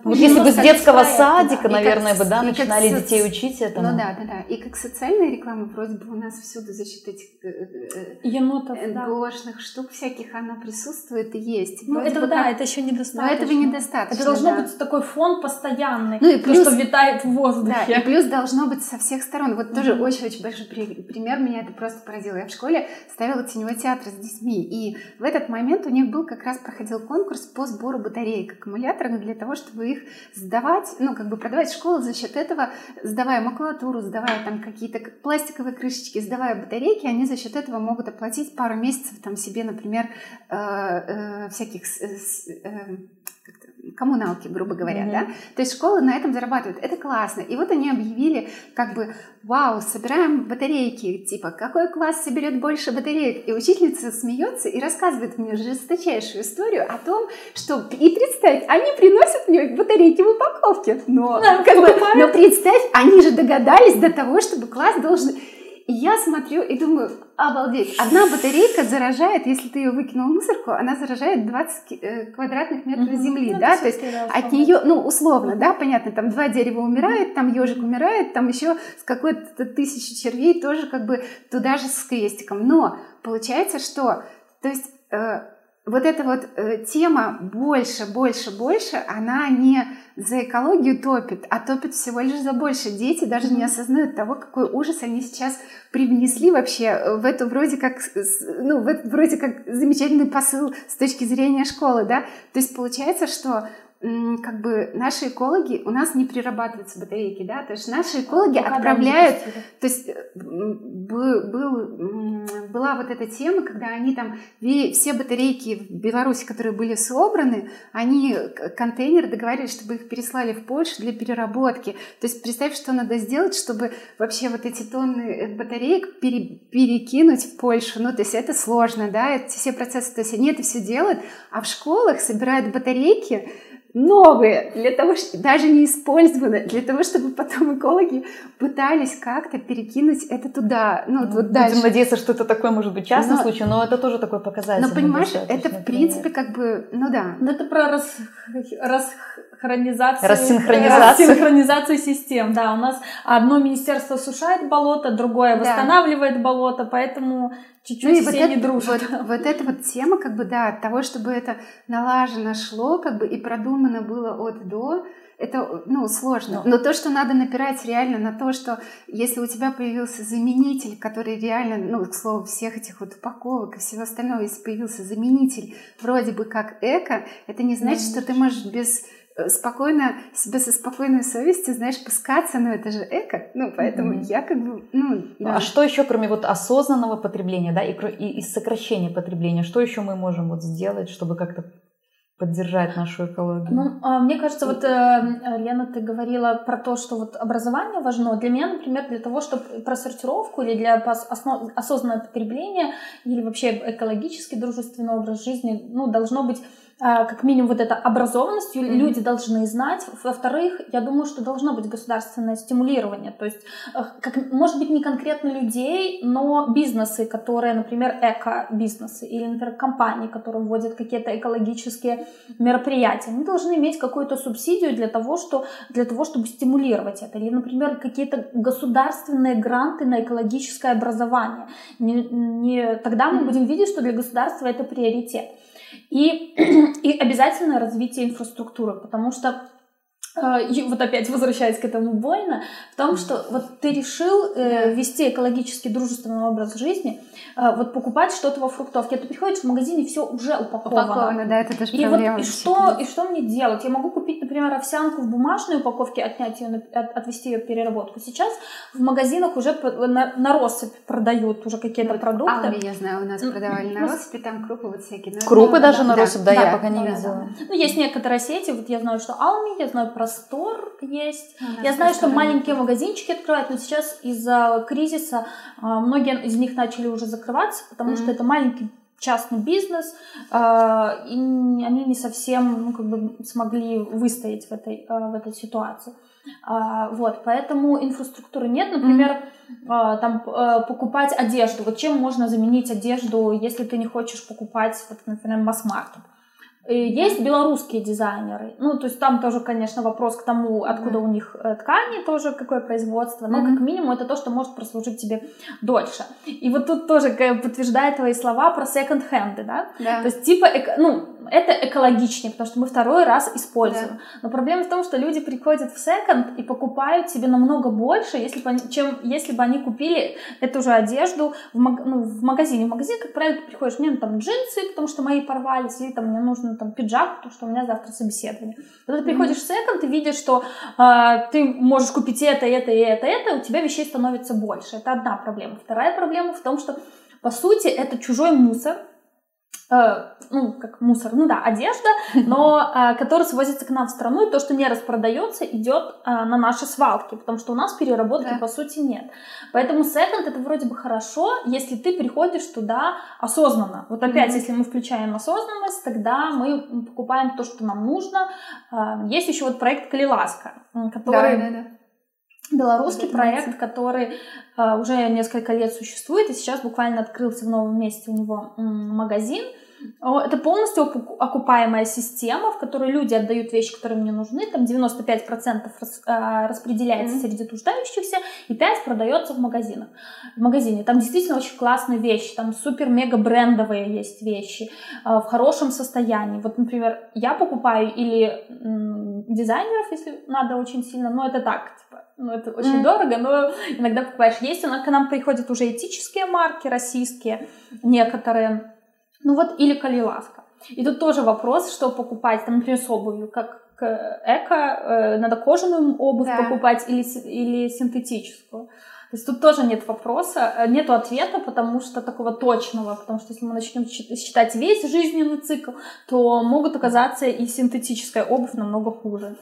вот если бы с детского садика, да. наверное, как, бы, да, начинали соци... детей учить этому. Ну да, да, да. И как социальная реклама вроде бы у нас всюду за счет этих э, э, э енотов, НГОшных да. штук всяких она присутствует и есть. Ну это да, как... это еще недостаточно. Но этого недостаточно. Это должно да. быть такой фон постоянный, ну и плюс, то, что витает в воздухе. Да, и плюс должно быть со всех сторон. Вот тоже очень-очень большой пример, меня это просто поразило. Я в школе ставила теневой театр с детьми, и в этот момент у них был как раз проходил конкурс по сбору батареек аккумуляторных для того, чтобы их сдавать, ну, как бы продавать школу за счет этого, сдавая макулатуру, сдавая там какие-то пластиковые крышечки, сдавая батарейки, они за счет этого могут оплатить пару месяцев там себе, например, э, э, всяких э, коммуналки, грубо говоря, mm-hmm. да. То есть школы на этом зарабатывают. Это классно. И вот они объявили, как бы, вау, собираем батарейки, типа, какой класс соберет больше батареек? И учительница смеется и рассказывает мне жесточайшую историю о том, что, и представь, они приносят мне батарейки в упаковке. Но, да, как бы, но представь, они же догадались до того, чтобы класс должен я смотрю и думаю, обалдеть, одна батарейка заражает, если ты ее выкинул в мусорку, она заражает 20 э, квадратных метров угу. земли, ну, да, то есть от нее, ну, условно, да, понятно, там два дерева умирает, там ежик умирает, там еще с какой-то тысячи червей тоже как бы туда же с крестиком. Но получается, что, то есть э, вот эта вот э, тема больше, больше, больше, она не за экологию топит, а топит всего лишь за больше. Дети даже не осознают того, какой ужас они сейчас привнесли вообще в эту вроде как, ну, в этот вроде как замечательный посыл с точки зрения школы, да. То есть получается, что как бы наши экологи, у нас не перерабатываются батарейки, да, то есть наши экологи ну, отправляют, то есть э, был, был, была вот эта тема, когда они там, все батарейки в Беларуси, которые были собраны, они контейнеры договаривались, чтобы их переслали в Польшу для переработки. То есть представь, что надо сделать, чтобы вообще вот эти тонны э, батареек пере, перекинуть в Польшу. Ну, то есть это сложно, да, эти все процессы, то есть они это все делают, а в школах собирают батарейки, новые, для того, что даже не использованные, для того, чтобы потом экологи пытались как-то перекинуть это туда. Ну, вот Будем дальше. надеяться, что это такой, может быть, частный но, случай, но это тоже такой показатель. Но понимаешь, это в принципе как бы, ну да. Но это про рас, расхронизацию, рассинхронизацию. рассинхронизацию систем. Да, у нас одно министерство сушает болото, другое да. восстанавливает болото, поэтому чуть-чуть ну, все вот не это, дружат. Вот, вот эта вот тема, как бы, да, от того, чтобы это налажено шло, как бы, и продумано было от до, это, ну, сложно. Но. Но то, что надо напирать реально на то, что если у тебя появился заменитель, который реально, ну, к слову, всех этих вот упаковок и всего остального, если появился заменитель вроде бы как эко, это не значит, что ты можешь без спокойно, себе со спокойной совестью, знаешь, пускаться, но это же эко, ну, поэтому mm-hmm. я как бы, ну, да. А что еще, кроме вот осознанного потребления, да, и, и, и сокращения потребления, что еще мы можем вот сделать, чтобы как-то поддержать нашу экологию? Ну, а, мне кажется, вот, э, Лена, ты говорила про то, что вот образование важно. Для меня, например, для того, чтобы про сортировку или для осознанного потребления или вообще экологически дружественный образ жизни, ну, должно быть как минимум вот эта образованность, mm-hmm. люди должны знать. Во-вторых, я думаю, что должно быть государственное стимулирование. То есть, э, как, может быть, не конкретно людей, но бизнесы, которые, например, эко-бизнесы или, например, компании, которые вводят какие-то экологические мероприятия, они должны иметь какую-то субсидию для того, что, для того чтобы стимулировать это. Или, например, какие-то государственные гранты на экологическое образование. Не, не, тогда мы mm-hmm. будем видеть, что для государства это приоритет. И, и обязательно развитие инфраструктуры, потому что и вот опять возвращаясь к этому больно, в том, что вот ты решил э, вести экологически дружественный образ жизни, э, вот покупать что-то во фруктовке, а ты приходишь в магазине, все уже упаковано. Упаковано, да, это тоже и проблема. Вот, и, что, и что мне делать? Я могу купить, например, овсянку в бумажной упаковке, отнять ее, от, отвести ее в переработку. Сейчас в магазинах уже на, на россыпь продают уже какие-то вот продукты. Алми, я знаю, у нас продавали на россыпи, там крупы вот всякие. Но крупы даже да, на россыпь, да, я пока не видела. Ну, есть некоторые сети, вот я знаю, что Алми, я знаю, Простор есть. А, я знаю, что маленькие магазинчики открывают, но сейчас из-за кризиса а, многие из них начали уже закрываться, потому mm-hmm. что это маленький частный бизнес, а, и они не совсем ну, как бы смогли выстоять в этой, в этой ситуации. Вот, поэтому инфраструктуры нет. Например, mm-hmm. там покупать одежду. Вот чем можно заменить одежду, если ты не хочешь покупать, вот, например, масс-маркет? Есть белорусские дизайнеры. Ну, то есть там тоже, конечно, вопрос к тому, откуда mm-hmm. у них э, ткани, тоже какое производство. Но mm-hmm. как минимум это то, что может прослужить тебе дольше. И вот тут тоже подтверждает твои слова про секонд-хенды, да? да? То есть типа, ну, это экологичнее, потому что мы второй раз используем. Да. Но проблема в том, что люди приходят в секонд и покупают себе намного больше, если бы они, чем если бы они купили эту же одежду в, маг, ну, в магазине. В магазин, как правило, ты приходишь, мне там джинсы, потому что мои порвались, или там мне нужно там пиджак, потому что у меня завтра собеседование. Когда ты приходишь в секонд, ты видишь, что э, ты можешь купить это, это, и это, это, у тебя вещей становится больше. Это одна проблема. Вторая проблема в том, что по сути это чужой мусор, ну, как мусор, ну да, одежда, но э, который свозится к нам в страну, и то, что не распродается, идет э, на наши свалки, потому что у нас переработки, да. по сути, нет. Поэтому секонд это вроде бы хорошо, если ты приходишь туда осознанно. Вот опять, mm-hmm. если мы включаем осознанность, тогда мы покупаем то, что нам нужно. Э, есть еще вот проект Калиласка, который... Да, да, да белорусский проект, который uh, уже несколько лет существует, и сейчас буквально открылся в новом месте у него магазин. Это полностью окупаемая система, в которой люди отдают вещи, которые мне нужны. Там 95% а, распределяется mm-hmm. среди нуждающихся, и 5% продается в магазинах. В магазине. Там действительно очень классные вещи, там супер-мега брендовые есть вещи, а, в хорошем состоянии. Вот, например, я покупаю или дизайнеров, если надо очень сильно, но это так, типа, ну, это очень mm. дорого, но иногда покупаешь. Есть, у нас к нам приходят уже этические марки российские, некоторые, ну вот, или Калиласка. И тут тоже вопрос, что покупать, там, например, с обувью, как эко, э, надо кожаную обувь да. покупать или, или синтетическую. То есть тут тоже нет вопроса, э, нет ответа, потому что такого точного, потому что если мы начнем считать весь жизненный цикл, то могут оказаться и синтетическая обувь намного хуже.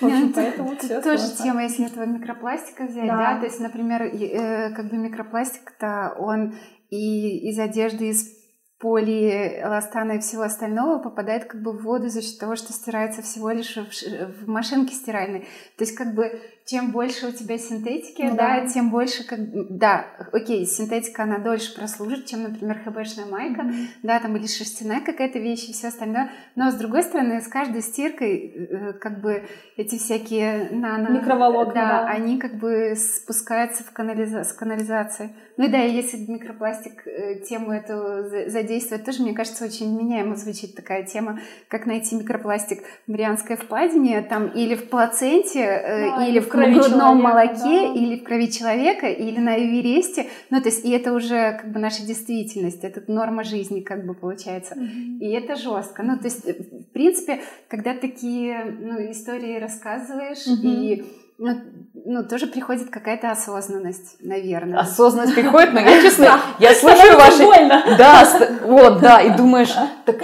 В общем, поэтому все тоже тема, если этого микропластика взять, да, то есть, например, э, как бы микропластик-то он и из одежды, из полиэластана и всего остального попадает как бы в воду за счет того, что стирается всего лишь в, машинке стиральной. То есть как бы чем больше у тебя синтетики, ну, да, да, тем больше, как да, окей, синтетика, она дольше прослужит, чем, например, хбшная майка, mm-hmm. да, там или шерстяная какая-то вещь и все остальное. Но, с другой стороны, с каждой стиркой, э, как бы, эти всякие нано... Микроволокна, да, да, они как бы спускаются в, канализа... в канализации. Ну и да, если микропластик э, тему эту задействовать, тоже, мне кажется, очень меняемо звучит такая тема, как найти микропластик в Марианской впадине, там, или в плаценте, э, да, или в грудном человека, молоке, да. или в крови человека, или на Эвересте. Ну, то есть, и это уже как бы наша действительность, это норма жизни, как бы получается. Mm-hmm. И это жестко. Ну, то есть, в принципе, когда такие ну, истории рассказываешь, mm-hmm. и ну, ну, тоже приходит какая-то осознанность, наверное. Осознанность приходит, но я честно, я слышу ваши... Да, вот, да, и думаешь, так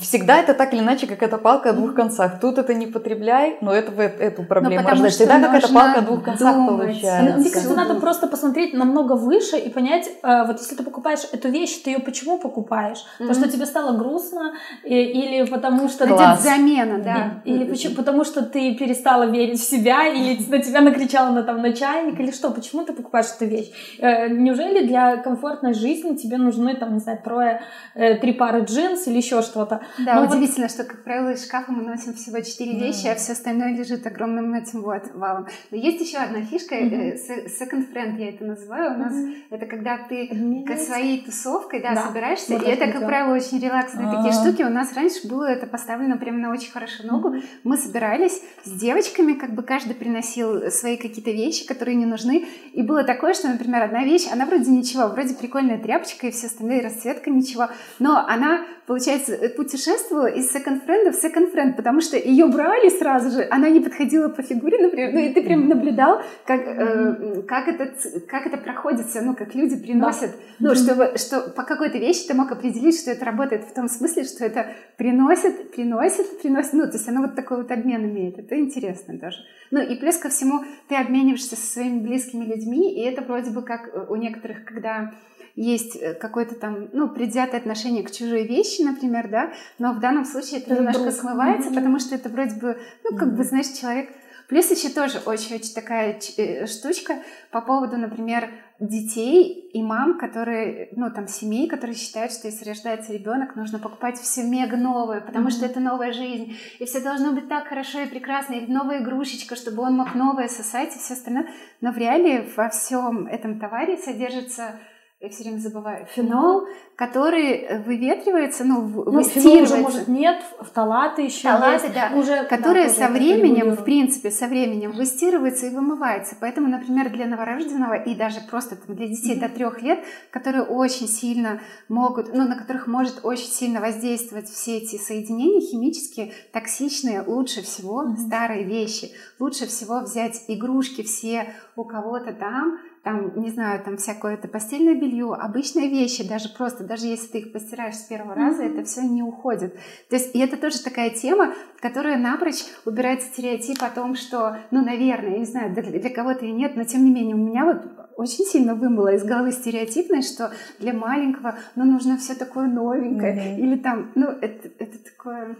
всегда это так или иначе какая-то палка о двух концах. Тут это не потребляй, но это эту проблему можно. Всегда какая-то палка о двух концах получается. Мне кажется, надо просто посмотреть намного выше и понять, э, вот если ты покупаешь эту вещь, ты ее почему покупаешь? Потому что тебе стало грустно или потому что... Идет замена, да. Или почему? Потому что ты перестала верить в себя, или на тебя накричала на там начальник или что? Почему ты покупаешь эту вещь? Э, неужели для комфортной жизни тебе нужны там, не знаю, трое, э, три пары джинс или еще что-то? Да, Но удивительно, вот... что, как правило, из шкафа мы носим всего четыре да. вещи, а все остальное лежит огромным этим вот валом. Но есть еще одна фишка, mm-hmm. second friend я это называю. У нас mm-hmm. это когда ты к своей тусовкой, да, да. собираешься, вот и это, как правило, очень релаксные А-а-а. такие штуки. У нас раньше было это поставлено прямо на очень хорошую ногу. Mm-hmm. Мы собирались с девочками, как бы каждый приносил свои какие-то вещи, которые не нужны. И было такое, что, например, одна вещь, она вроде ничего, вроде прикольная тряпочка и все остальные, расцветка ничего, но она, получается, путешествовала из секонд-френда в секонд-френд, потому что ее брали сразу же, она не подходила по фигуре, например, ну и ты прям наблюдал, как, э, как, это, как это проходит все, ну, как люди приносят, да. ну, чтобы, что по какой-то вещи ты мог определить, что это работает в том смысле, что это приносит, приносит, приносит, ну, то есть оно вот такой вот обмен имеет, это интересно тоже. Ну, и плюс ко всему, ты обмениваешься со своими близкими людьми, и это вроде бы как э, у некоторых, когда есть э, какое-то там, ну, предвзятое отношение к чужой вещи, например, да, но в данном случае это, немножко смывается, mm-hmm. потому что это вроде бы, ну, как mm-hmm. бы, знаешь, человек Плюс еще тоже очень-очень такая э, штучка по поводу, например, детей и мам, которые, ну, там, семей, которые считают, что если рождается ребенок, нужно покупать все мега новое, потому mm-hmm. что это новая жизнь, и все должно быть так хорошо и прекрасно, и новая игрушечка, чтобы он мог новое сосать и все остальное. Но в реале во всем этом товаре содержится я все время забываю, фенол, который выветривается, ну, ну выстирывается. уже, может, нет, фталаты еще фталаты, есть. да, уже, которые да, со временем, в принципе, со временем выстирываются и вымываются. Поэтому, например, для новорожденного и даже просто там, для детей mm-hmm. до трех лет, которые очень сильно могут, ну, на которых может очень сильно воздействовать все эти соединения химические, токсичные, лучше всего mm-hmm. старые вещи. Лучше всего взять игрушки все у кого-то там, там, не знаю, там всякое это постельное белье, обычные вещи, даже просто, даже если ты их постираешь с первого mm-hmm. раза, это все не уходит. То есть, и это тоже такая тема, которая напрочь убирает стереотип о том, что, ну, наверное, я не знаю, для, для кого-то и нет, но тем не менее, у меня вот очень сильно вымыло из головы стереотипность, что для маленького, ну, нужно все такое новенькое, mm-hmm. или там, ну, это, это такое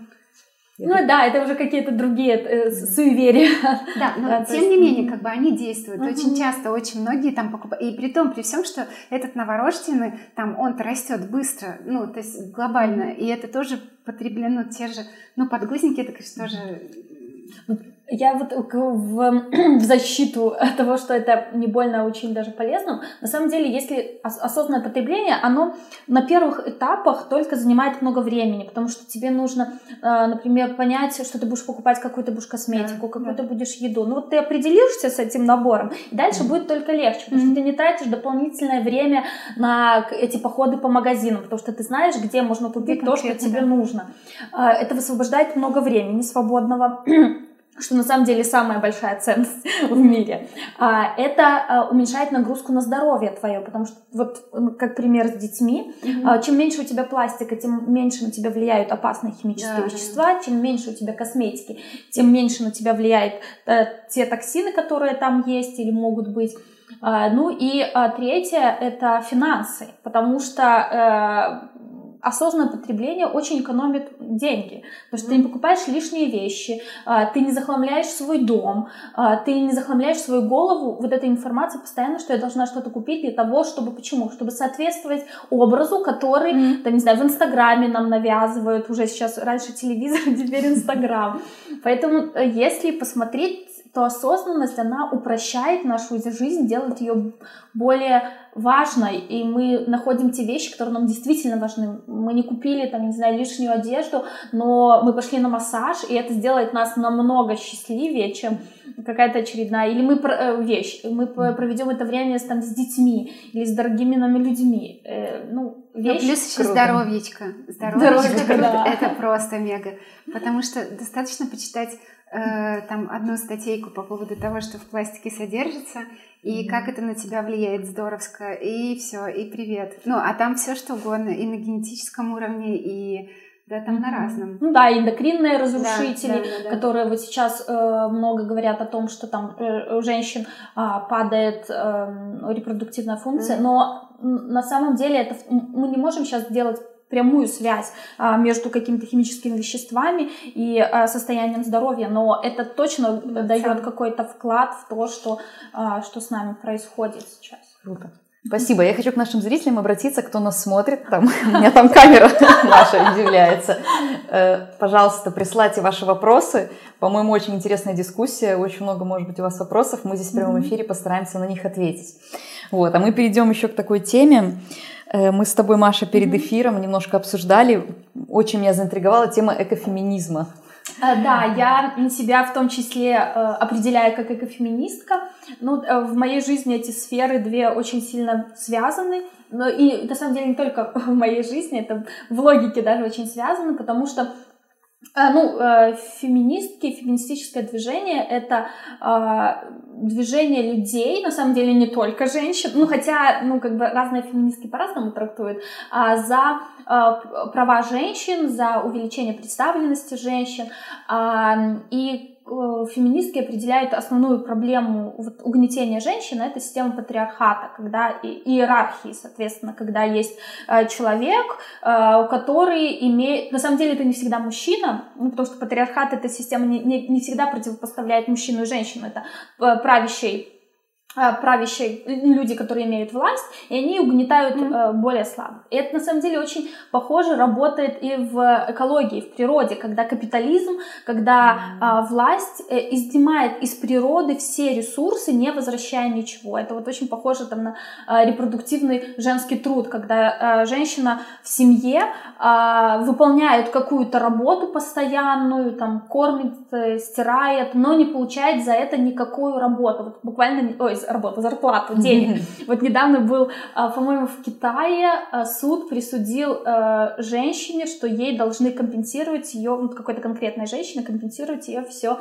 ну да, это уже какие-то другие э, суеверия. Да, но да, тем есть... не менее, как бы они действуют. Угу. Очень часто, очень многие там покупают. И при том, при всем, что этот новорожденный, там он-то растет быстро, ну, то есть глобально. И это тоже потреблено те же, ну, подгузники, это, конечно, тоже я вот в, в защиту того, что это не больно а очень даже полезно, на самом деле, если осознанное потребление, оно на первых этапах только занимает много времени, потому что тебе нужно, а, например, понять, что ты будешь покупать какую-то будешь косметику, да, какую-то да. будешь еду. Ну вот ты определишься с этим набором, и дальше mm будет только легче, потому что ты не тратишь дополнительное время на эти походы по магазинам, потому что ты знаешь, где можно купить то, что тебе да. нужно. А, это высвобождает много времени свободного что на самом деле самая большая ценность в мире, а, это а, уменьшает нагрузку на здоровье твое, потому что вот как пример с детьми, mm-hmm. чем меньше у тебя пластика, тем меньше на тебя влияют опасные химические да, вещества, да. чем меньше у тебя косметики, тем меньше на тебя влияют э, те токсины, которые там есть или могут быть. Ну и третье это финансы, потому что э, осознанное потребление очень экономит деньги, потому что ты не покупаешь лишние вещи, а, ты не захламляешь свой дом, а, ты не захламляешь свою голову вот этой информацией постоянно, что я должна что-то купить для того, чтобы почему? Чтобы соответствовать образу, который, mm-hmm. там, не знаю, в Инстаграме нам навязывают уже сейчас, раньше телевизор, теперь Инстаграм. Поэтому э, если посмотреть то осознанность, она упрощает нашу жизнь, делает ее более важной, и мы находим те вещи, которые нам действительно важны. Мы не купили, там, не знаю, лишнюю одежду, но мы пошли на массаж, и это сделает нас намного счастливее, чем какая-то очередная, или мы э, вещь, мы проведем это время там с детьми или с дорогими нами людьми. Э, ну, вещь. Ну, плюс еще круто. здоровьечко. Здоровьечко, да. это просто мега. Потому что достаточно почитать э, там одну статейку по поводу того, что в пластике содержится, и как это на тебя влияет здоровско, и все, и привет. Ну, а там все что угодно, и на генетическом уровне, и да, там mm-hmm. на разном. Ну да, эндокринные разрушители, да, да, да. которые вот сейчас э, много говорят о том, что там э, у женщин э, падает э, репродуктивная функция, mm-hmm. но на самом деле это мы не можем сейчас делать прямую связь а, между какими-то химическими веществами и а, состоянием здоровья, но это точно да, дает какой-то вклад в то, что, а, что с нами происходит сейчас. Круто. Спасибо. Я хочу к нашим зрителям обратиться, кто нас смотрит. Там, у меня там камера наша удивляется. Э, пожалуйста, присылайте ваши вопросы. По-моему, очень интересная дискуссия. Очень много, может быть, у вас вопросов. Мы здесь в прямом эфире постараемся на них ответить. Вот. А мы перейдем еще к такой теме. Э, мы с тобой, Маша, перед эфиром немножко обсуждали. Очень меня заинтриговала тема экофеминизма. Э, да, я себя в том числе э, определяю как экофеминистка. Ну, в моей жизни эти сферы две очень сильно связаны. Но и на самом деле не только в моей жизни, это в логике даже очень связано, потому что ну, феминистки, феминистическое движение — это а, движение людей, на самом деле не только женщин, ну, хотя, ну, как бы разные феминистки по-разному трактуют, а, за права женщин, за увеличение представленности женщин, и Э, феминистки определяют основную проблему вот, угнетения женщин, это система патриархата, когда и, иерархии, соответственно, когда есть э, человек, э, который имеет, на самом деле это не всегда мужчина, ну, потому что патриархат эта система не, не, не всегда противопоставляет мужчину и женщину, это э, правящий Э, правящие люди, которые имеют власть, и они угнетают mm-hmm. более слабых. И это на самом деле очень похоже работает и в экологии, в природе, когда капитализм, когда mm-hmm. власть э, изнимает из природы все ресурсы, не возвращая ничего. Это вот очень похоже там на репродуктивный женский труд, когда женщина в семье выполняет какую-то работу постоянную, там кормит, стирает, но не получает за это никакую работу. Вот буквально, ой, работу, зарплату, денег. Вот недавно был, а, по-моему, в Китае а, суд присудил а, женщине, что ей должны компенсировать ее, вот какой-то конкретной женщине, компенсировать ее все,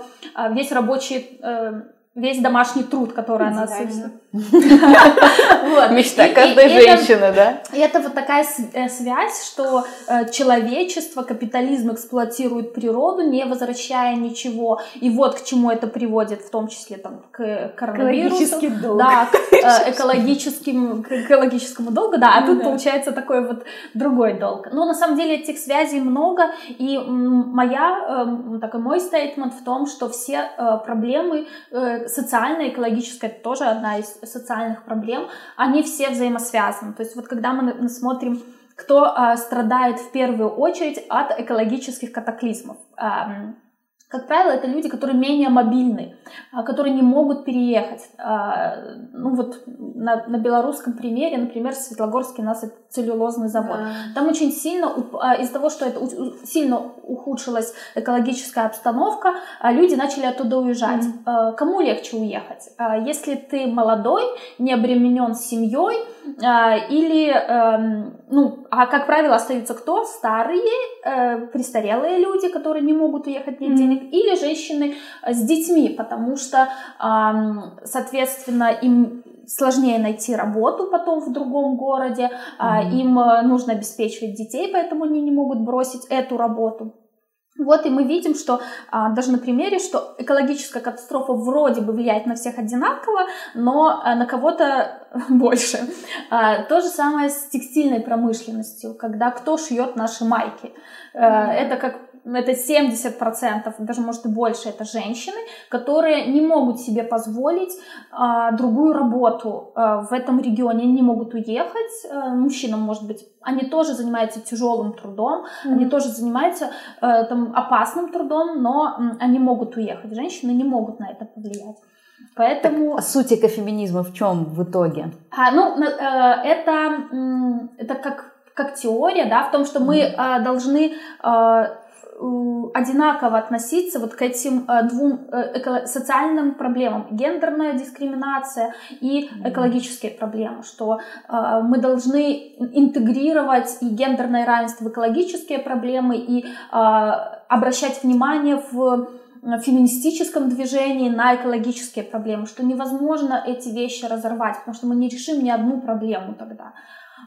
весь рабочий э, весь домашний труд, который она совершила. Мечта каждой женщины, да? И это вот такая э, связь, что э, человечество, капитализм эксплуатирует природу, не возвращая ничего. И вот к чему это приводит, в том числе там, к коронавирусу. Да, к э, экологическим, к экологическому долгу, да, а ну тут получается такой вот другой долг. Но на самом деле этих связей много, и моя, такой мой стейтмент в том, что все проблемы социальная, экологическая, это тоже одна из социальных проблем, они все взаимосвязаны. То есть вот когда мы смотрим кто а, страдает в первую очередь от экологических катаклизмов. А, как правило, это люди, которые менее мобильны, а, которые не могут переехать. А, ну вот на, на белорусском примере, например, Светлогорский у нас это целлюлозный завод. Да. Там очень сильно, а, из-за того, что это сильно ухудшилась экологическая обстановка, люди начали оттуда уезжать. Mm. Кому легче уехать? Если ты молодой, не обременен семьей, или, эм, ну, а как правило, остаются кто? Старые, э, престарелые люди, которые не могут уехать, нет mm. Денег, или женщины с детьми, потому что, соответственно, им сложнее найти работу потом в другом городе, mm-hmm. им э, нужно обеспечивать детей, поэтому они не могут бросить эту работу. Вот и мы видим, что а, даже на примере, что экологическая катастрофа вроде бы влияет на всех одинаково, но а, на кого-то больше. А, то же самое с текстильной промышленностью, когда кто шьет наши майки. Это как это 70%, даже может и больше, это женщины, которые не могут себе позволить а, другую работу а, в этом регионе, они не могут уехать, а, мужчинам, может быть, они тоже занимаются тяжелым трудом, mm-hmm. они тоже занимаются а, там, опасным трудом, но м, они могут уехать, женщины не могут на это повлиять. Поэтому... Так, а суть экофеминизма в чем в итоге? А, ну, э, это, это как, как теория, да, в том, что мы э, должны э, одинаково относиться вот к этим э, двум э, социальным проблемам. Гендерная дискриминация и экологические проблемы. Что э, мы должны интегрировать и гендерное равенство в экологические проблемы и обращать внимание в феминистическом движении на экологические проблемы, что невозможно эти вещи разорвать, потому что мы не решим ни одну проблему тогда.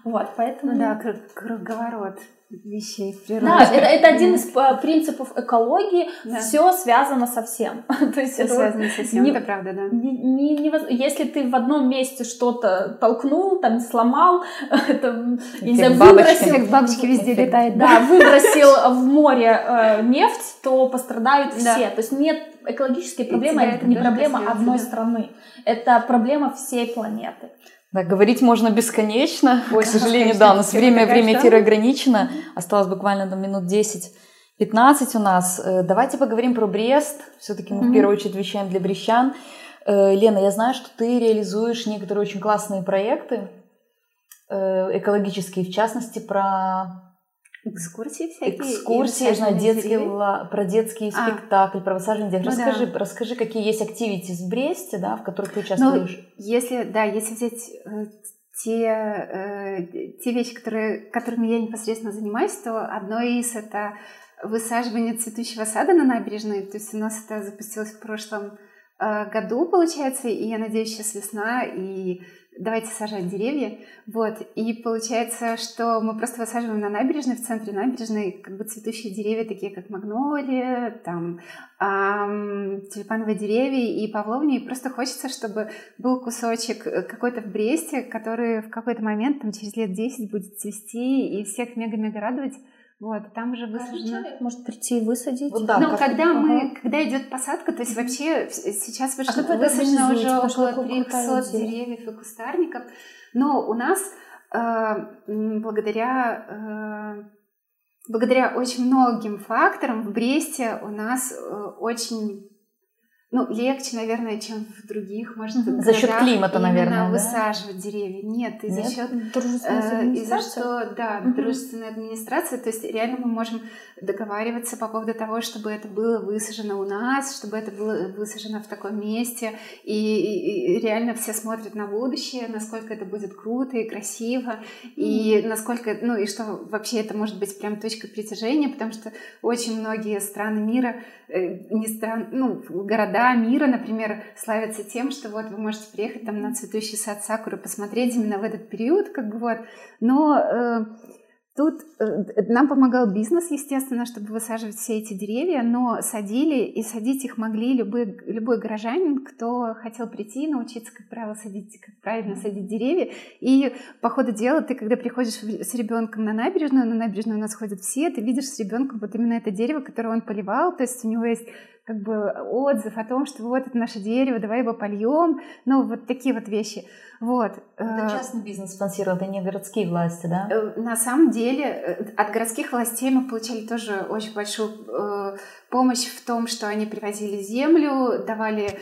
Вот, поэтому... Ну да, круговорот вещей в природе. Да, это, это один из а, принципов экологии. Да. Все связано со всем. То есть Все это связано со всем, не, это правда, да. Не, не, не, если ты в одном месте что-то толкнул, там сломал, это, не знаю, выбросил... Как бабочки везде летают. Да, выбросил в море э, нефть, то пострадают да. все. То есть нет экологические проблемы, это не проблема одной страны. Это проблема всей планеты. Да, говорить можно бесконечно. Ой, К сожалению, да, у нас время, время эфира ограничено. Осталось буквально там минут 10-15 у нас. Э, давайте поговорим про Брест. Все-таки мы mm-hmm. в первую очередь вещаем для брещан. Э, Лена, я знаю, что ты реализуешь некоторые очень классные проекты э, экологические, в частности, про Экскурсии всякие? Экскурсии, я знаю, детские, про детский а. спектакль, про высаживание деревьев. Ну, расскажи, да. расскажи, какие есть активити в Бресте, да, в которых ты ну, участвуешь. Ну, если, да, если взять э, те, э, те вещи, которые, которыми я непосредственно занимаюсь, то одно из это высаживание цветущего сада на набережной. То есть у нас это запустилось в прошлом э, году, получается, и я надеюсь, сейчас весна, и давайте сажать деревья. Вот. И получается, что мы просто высаживаем на набережной, в центре набережной, как бы цветущие деревья, такие как магнолия, там, эм, тюльпановые деревья и павловни. И просто хочется, чтобы был кусочек э, какой-то в Бресте, который в какой-то момент, там, через лет 10 будет цвести и всех мега-мега радовать. Вот, там уже высажено. человек может прийти и высадить. Вот, да, Но когда ага. мы, когда идет посадка, то есть вообще сейчас вышло, а высажено уже около 300 деревьев и кустарников. Но у нас э, благодаря э, благодаря очень многим факторам в Бресте у нас э, очень ну, легче, наверное, чем в других, может, mm-hmm. За счет климата, наверное, да? высаживать деревья. Нет, из-за Нет? счет... Э, из-за что, да, mm-hmm. дружественная администрация. То есть реально мы можем договариваться по поводу того, чтобы это было высажено у нас, чтобы это было высажено в таком месте. И, и, и реально все смотрят на будущее, насколько это будет круто и красиво. Mm-hmm. И насколько, ну, и что вообще это может быть прям точкой притяжения, потому что очень многие страны мира, э, не стран, ну, города города мира, например, славятся тем, что вот вы можете приехать там на цветущий сад сакуры, посмотреть именно в этот период, как бы вот. Но э, Тут э, нам помогал бизнес, естественно, чтобы высаживать все эти деревья, но садили и садить их могли любой, любой горожанин, кто хотел прийти и научиться, как правило, садить, как правильно садить деревья. И по ходу дела ты, когда приходишь с ребенком на набережную, на набережную у нас ходят все, ты видишь с ребенком вот именно это дерево, которое он поливал, то есть у него есть как бы отзыв о том, что вот это наше дерево, давай его польем, ну вот такие вот вещи. Вот. Это э, частный бизнес спонсировал, это не городские власти, да? Э, на самом деле э, от городских властей мы получали тоже очень большую помощь в том, что они привозили землю, давали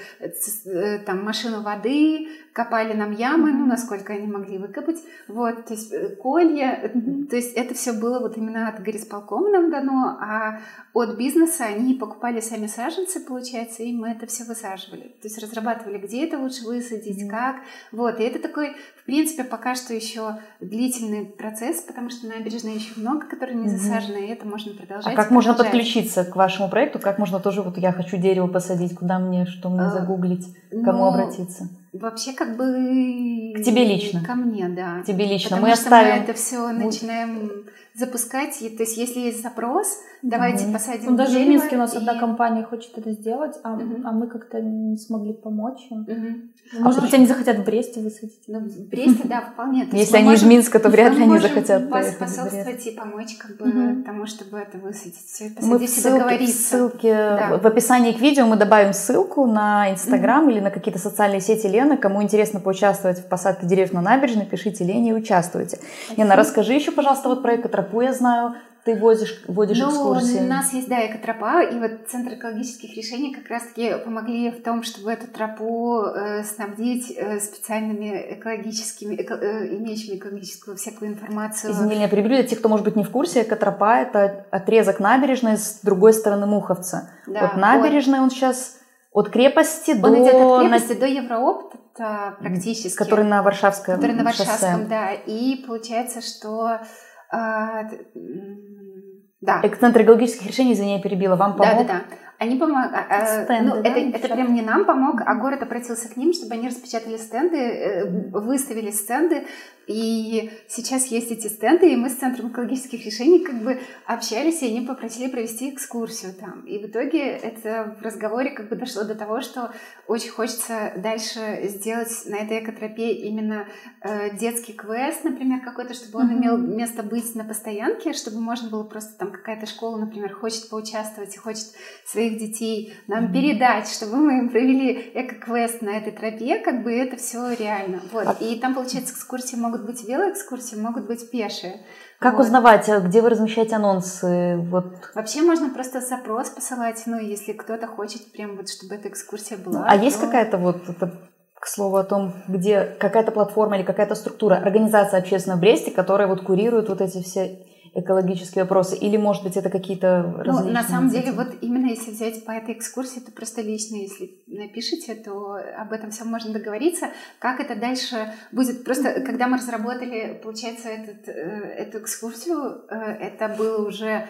там машину воды, копали нам ямы, ну, насколько они могли выкопать, вот, то есть э, колья, то есть это все было вот именно от горисполкома нам дано, а от бизнеса они покупали сами саженцы, получается, и мы это все высаживали, то есть разрабатывали, где это лучше высадить, как, вот, и это такой, в принципе, пока что еще длительный процесс, потому что набережной еще много, которые не засажены, и это можно продолжать. А как можно подключиться к вашему проекту, как можно тоже, вот я хочу дерево посадить, куда мне, что мне а, загуглить, кому ну, обратиться? Вообще как бы... К тебе лично. Ко мне, да. К тебе лично. Потому мы что оставим... мы это все начинаем запускать. И, то есть если есть запрос, давайте Мгм. посадим Ну, даже в Минске у нас и- одна компания хочет это сделать, а, Мгм. а мы как-то не смогли помочь им. Мгм. Может быть, они захотят в Бресте высадить. Ну, в Бресте, да, вполне. То Если они из можем- Минска, то вряд ли они захотят пос- поехать в Брест. способствовать и помочь как бы Мгм. тому, чтобы это высадить, все Мы в ссылке, в ссылке Да. в описании к видео мы добавим ссылку на Инстаграм или на какие-то социальные сети Лены. Кому интересно поучаствовать в посадке деревьев на набережной, пишите Лене и участвуйте. Лена, расскажи еще, пожалуйста, вот про экотропу я знаю. Ты возишь, водишь Ну, экскурсии. у нас есть, да, экотропа, и вот Центр экологических решений как раз-таки помогли в том, чтобы эту тропу э, снабдить э, специальными экологическими, эко- э, имеющими экологическую всякую информацию. Извини, я перебью. Для тех, кто, может быть, не в курсе, экотропа – это отрезок набережной с другой стороны Муховца. Да, от набережной он сейчас от крепости Он, до... он идет от на- крепости до Евроопта практически. Который на Варшавском который на шоссе. Варшавском, да. И получается, что... а, да, Э, Центр экологических решений, извини, я перебила, вам Да, помог? да, да. Они помогли. Стенды, ну, да, это, это прям не нам помог, а город обратился к ним, чтобы они распечатали стенды, э, выставили стенды. И сейчас есть эти стенды, и мы с Центром экологических решений как бы общались, и они попросили провести экскурсию там. И в итоге это в разговоре как бы дошло до того, что очень хочется дальше сделать на этой экотропе именно э, детский квест, например, какой-то, чтобы он имел место быть на постоянке, чтобы можно было просто там какая-то школа, например, хочет поучаствовать и хочет своих детей нам передать, чтобы мы им провели эко-квест на этой тропе, как бы это все реально. Вот. А- И там, получается, экскурсии могут быть велоэкскурсии, могут быть пешие. Как Вот. узнавать, а где вы размещаете анонсы? Вот. Вообще можно просто запрос посылать, ну, если кто-то хочет прям вот, чтобы эта экскурсия была. А есть то- какая-то вот, это, к слову о том, где какая-то платформа или какая-то структура, организация общественная в Бресте, которая вот курирует вот эти все экологические вопросы? Или, может быть, это какие-то Ну, различные на самом деле, вот именно если взять по этой экскурсии, то просто лично, если напишите, то об этом всем можно договориться. Как это дальше будет? Просто когда мы разработали, получается, этот, э, эту экскурсию, э, это было уже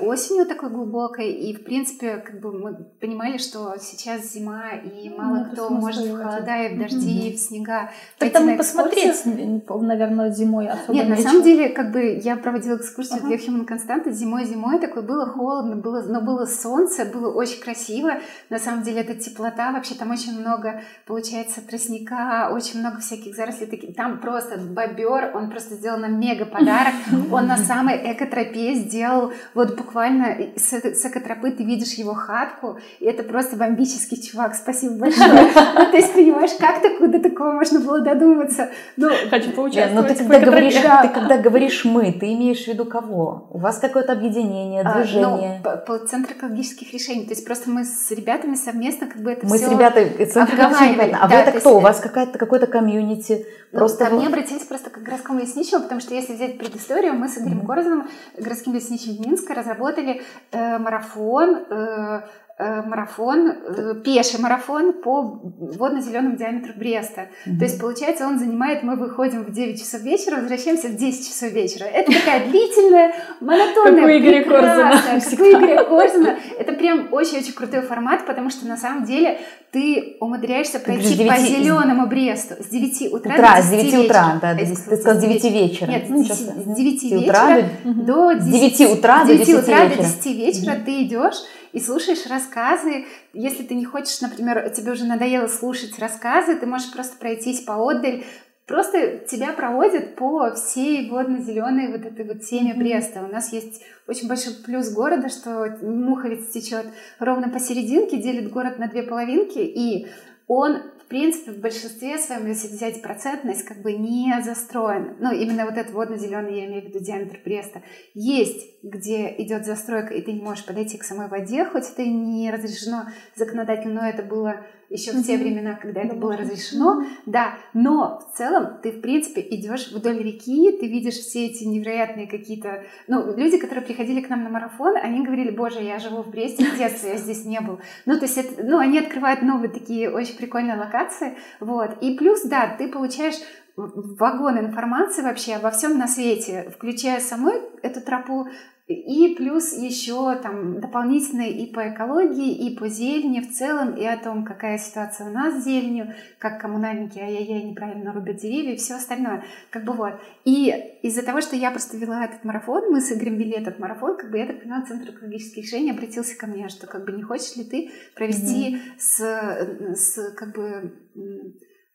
осенью такой глубокой, и, в принципе, как бы мы понимали, что сейчас зима, и мало Нет кто может в холода и в дожди, и в снега. Так там на посмотреть, наверное, зимой особо Нет, на нечего. самом деле, как бы я проводила экскурсию Ага. для Human зимой-зимой, такое было холодно, было, но было солнце, было очень красиво. На самом деле, эта теплота, вообще там очень много, получается, тростника, очень много всяких зарослей. таких. Там просто бобер, он просто сделал нам мега подарок. Он на самой экотропе сделал, вот буквально с, с экотропы ты видишь его хатку, и это просто бомбический чувак, спасибо большое. Ну, то есть, понимаешь, как такое, до такого можно было додуматься? Ну, Хочу поучаствовать. ну ты когда, говоришь, ты когда говоришь «мы», ты имеешь в виду кого? У вас какое-то объединение, А, движение? ну, по, по Центру экологических решений. То есть просто мы с ребятами совместно как бы это Мы все с ребятами... Центр обговаривали. А Да, вы это то кто? есть У вас какая-то, какой-то комьюнити? Просто ко мне обратились просто как к городскому лесничему, потому что если взять предысторию, мы с Игорем Мгм. Корзуном, городским лесничим Минска, разработали э, марафон, э, марафон, э, пеший марафон по водно-зеленому диаметру Бреста. Мгм. То есть, получается, он занимает, мы выходим в 9 часов вечера, возвращаемся в 10 часов вечера. Это такая длительная, монотонная, Как у Игоря Корзуна как у Игоря Корзуна. Это прям очень-очень крутой формат, потому что на самом деле ты умудряешься пройти с по 9 зеленому Бресту с 9 утра, Утра, до с 10 9 утра, вечера. да, А до я 10 сказала, ты сказал с 9 вечера. Нет, Ну, с сейчас, 10 да. с 9 9 утра вечера до С 9 утра с до 9 утра до вечера. 10 вечера ты идешь и слушаешь рассказы. Если ты не хочешь, например, тебе уже надоело слушать рассказы, ты можешь просто пройтись поотдаль. Просто тебя проводят по всей водно-зеленой вот этой вот теме. Бреста. У нас есть очень большой плюс города, что Муховец течет ровно посерединке, делит город на две половинки, и он в принципе, в большинстве своем, если взять процентность, как бы не застроен. Ну, именно вот этот водно-зеленый, я имею в виду диаметр Бреста. Есть, где идет застройка, и ты не можешь подойти к самой воде, хоть это и не разрешено законодательно, но это было еще в те времена, когда это было разрешено. Да, но в целом ты, в принципе, идешь вдоль реки, ты видишь все эти невероятные какие-то... Ну, люди, которые приходили к нам на марафон, они говорили, боже, я живу в Бресте с детства, я здесь не был. Ну, то есть, это, ну, они открывают новые такие очень прикольные локации, вот. И плюс, да, ты получаешь вагон информации вообще обо всем на свете, включая самой эту тропу, и плюс еще там дополнительно и по экологии, и по зелени в целом, и о том, какая ситуация у нас с зеленью, как коммунальники, ай-яй-яй, неправильно рубят деревья и все остальное. Как бы вот. И из-за того, что я просто вела этот марафон, мы с Игорем вели этот марафон, как бы я так поняла, Центр экологических решений обратился ко мне, что как бы не хочешь ли ты провести mm-hmm. с, с как бы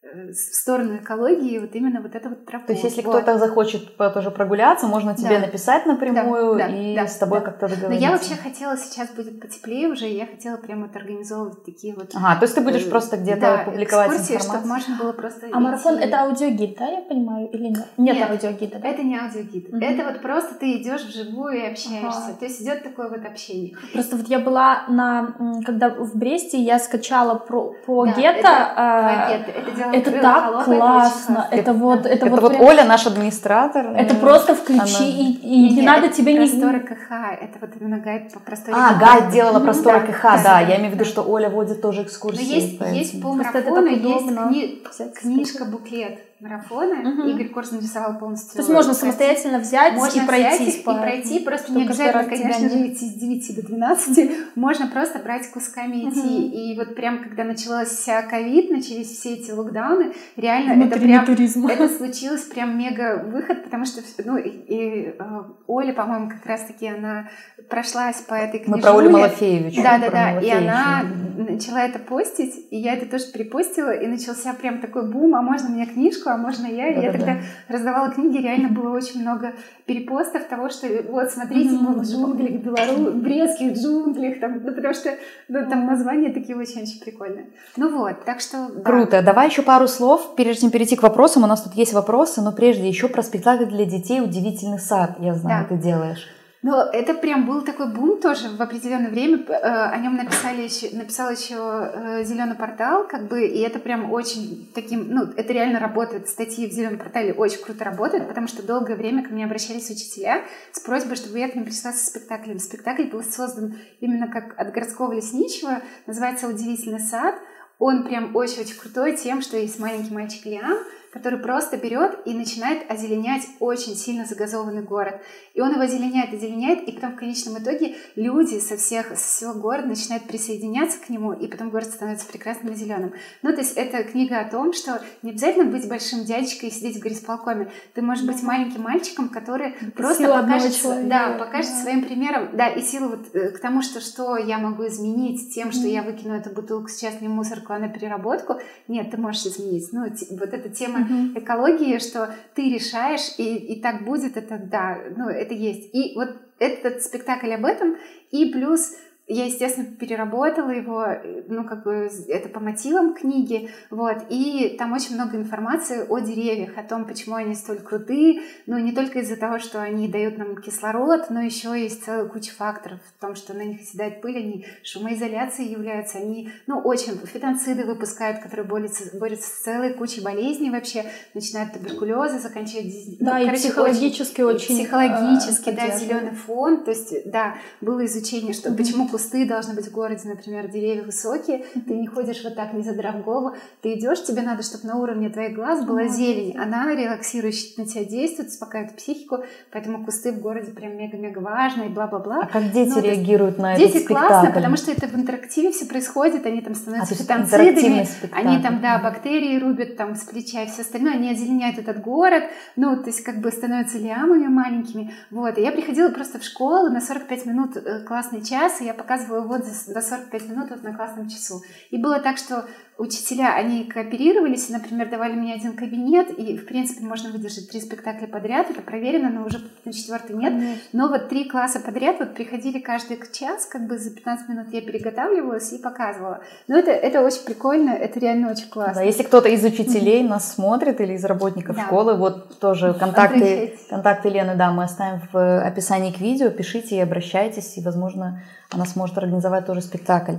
в сторону экологии вот именно вот это вот тропу. То есть, если вот. кто-то захочет тоже прогуляться, можно тебе да. написать напрямую да, и да, с тобой да. как-то договориться. Но я вообще хотела, сейчас будет потеплее уже, я хотела прямо вот организовывать такие вот... Ага, то есть ты будешь э, просто где-то да, публиковать экскурсии, информацию? чтобы можно было просто... А марафон — это аудиогид, да, я понимаю, или нет? Нет, нет аудиогида, да? это не аудиогид. Угу. Это вот просто ты идешь вживую и общаешься. Ага. То есть идет такое вот общение. Просто вот я была на... Когда в Бресте я скачала про, по да, гетто... Это, а, это, это, это так классно. Это вот, это, это вот, вот прям... Оля, наш администратор. Это просто включи она... и, и не, не надо тебе не... Просторы КХ, это вот именно гайд по просторе А, гайд делала просторы КХ, да, я имею в виду, что Оля водит тоже экскурсии. Но есть, есть полмарафона, есть кни... книжка, буклет марафона. Угу. Игорь Корс нарисовал полностью. То есть можно самостоятельно взять можно и пройти. Взять по... и пройти, просто не обязательно, конечно же, идти с 9 до 12. Можно просто брать кусками идти. И вот прям, когда начался ковид, начались все эти локдауны, реально это прям... Туризм. Это случилось прям мега выход, потому что, ну, и, и э, Оля, по-моему, как раз-таки она прошлась по этой книжке. Мы про Олю Малафеевич. Да, да, да. И она начала это постить, и я это тоже перепостила, и начался прям такой бум, а можно мне книжку? А можно я? И я тогда раздавала книги, реально было очень много перепостов того, что вот смотрите, мы в джунглях, Белору... Брестских джунглях, там, ну, потому что ну, там названия такие очень-очень прикольные. Ну вот, так что... Да. Круто. Давай еще пару слов, прежде чем перейти к вопросам. У нас тут есть вопросы, но прежде еще про спектакль для детей «Удивительный сад». Я знаю, да. ты делаешь. Но это прям был такой бум тоже в определенное время. Э, о нем написали еще, написал еще э, Зеленый портал, как бы, и это прям очень таким, ну, это реально работает. Статьи в Зеленом портале очень круто работают, потому что долгое время ко мне обращались учителя с просьбой, чтобы я к ним пришла со спектаклем. Спектакль был создан именно как от городского лесничего, называется «Удивительный сад». Он прям очень-очень крутой тем, что есть маленький мальчик Лиам, который просто берет и начинает озеленять очень сильно загазованный город. И он его озеленяет, озеленяет, и потом в конечном итоге люди со всех, со всего города начинают присоединяться к нему, и потом город становится прекрасным и зеленым. Ну, то есть это книга о том, что не обязательно быть большим дядечкой и сидеть в горисполкоме. Ты можешь быть маленьким мальчиком, который это просто покажет, да, покажет да. своим примером, да, и силу вот э, к тому, что что я могу изменить тем, что mm я выкину эту бутылку сейчас не в мусорку, а на переработку. Нет, ты можешь изменить. Ну, вот эта тема mm экологии, что ты решаешь, и, и так будет, это да, ну, это есть. И вот этот спектакль об этом, и плюс я, естественно, переработала его, ну, как бы это по мотивам книги, вот, и там очень много информации о деревьях, о том, почему они столь крутые, ну, не только из-за того, что они дают нам кислород, но еще есть целая куча факторов в том, что на них оседает пыль, они шумоизоляцией являются, они, ну, очень, фитонциды выпускают, которые борются, борются с целой кучей болезней вообще, начиная от туберкулеза, заканчивая... Ну, да, ну, и короче, психологически очень... очень психологически, э, да, зеленый фон, то есть, да, было изучение, что почему кусты должны быть в городе, например, деревья высокие, ты не ходишь вот так, не задрав голову, ты идешь, тебе надо, чтобы на уровне твоих глаз была зелень, она релаксирующая на тебя действует, успокаивает психику, поэтому кусты в городе прям мега-мега важно и бла-бла-бла. А как дети ну, реагируют на дети этот спектакль? Дети классно, потому что это в интерактиве все происходит, они там становятся а, фитонцидами, они там, да, бактерии рубят там с плеча и все остальное, они озеленяют этот город, ну, то есть как бы становятся лиамами маленькими, вот, и я приходила просто в школу на 45 минут э, классный час, и я показывала вот за 45 минут вот на классном часу. И было так, что учителя, они кооперировались, например, давали мне один кабинет, и, в принципе, можно выдержать три спектакля подряд, это проверено, но уже на четвертый нет. Конечно. Но вот три класса подряд вот приходили каждый час, как бы за 15 минут я переготавливалась и показывала. Но это, это очень прикольно, это реально очень классно. Да, если кто-то из учителей нас смотрит или из работников да. школы, вот тоже контакты, контакты Лены, да, мы оставим в описании к видео, пишите и обращайтесь, и, возможно, она сможет организовать тоже спектакль.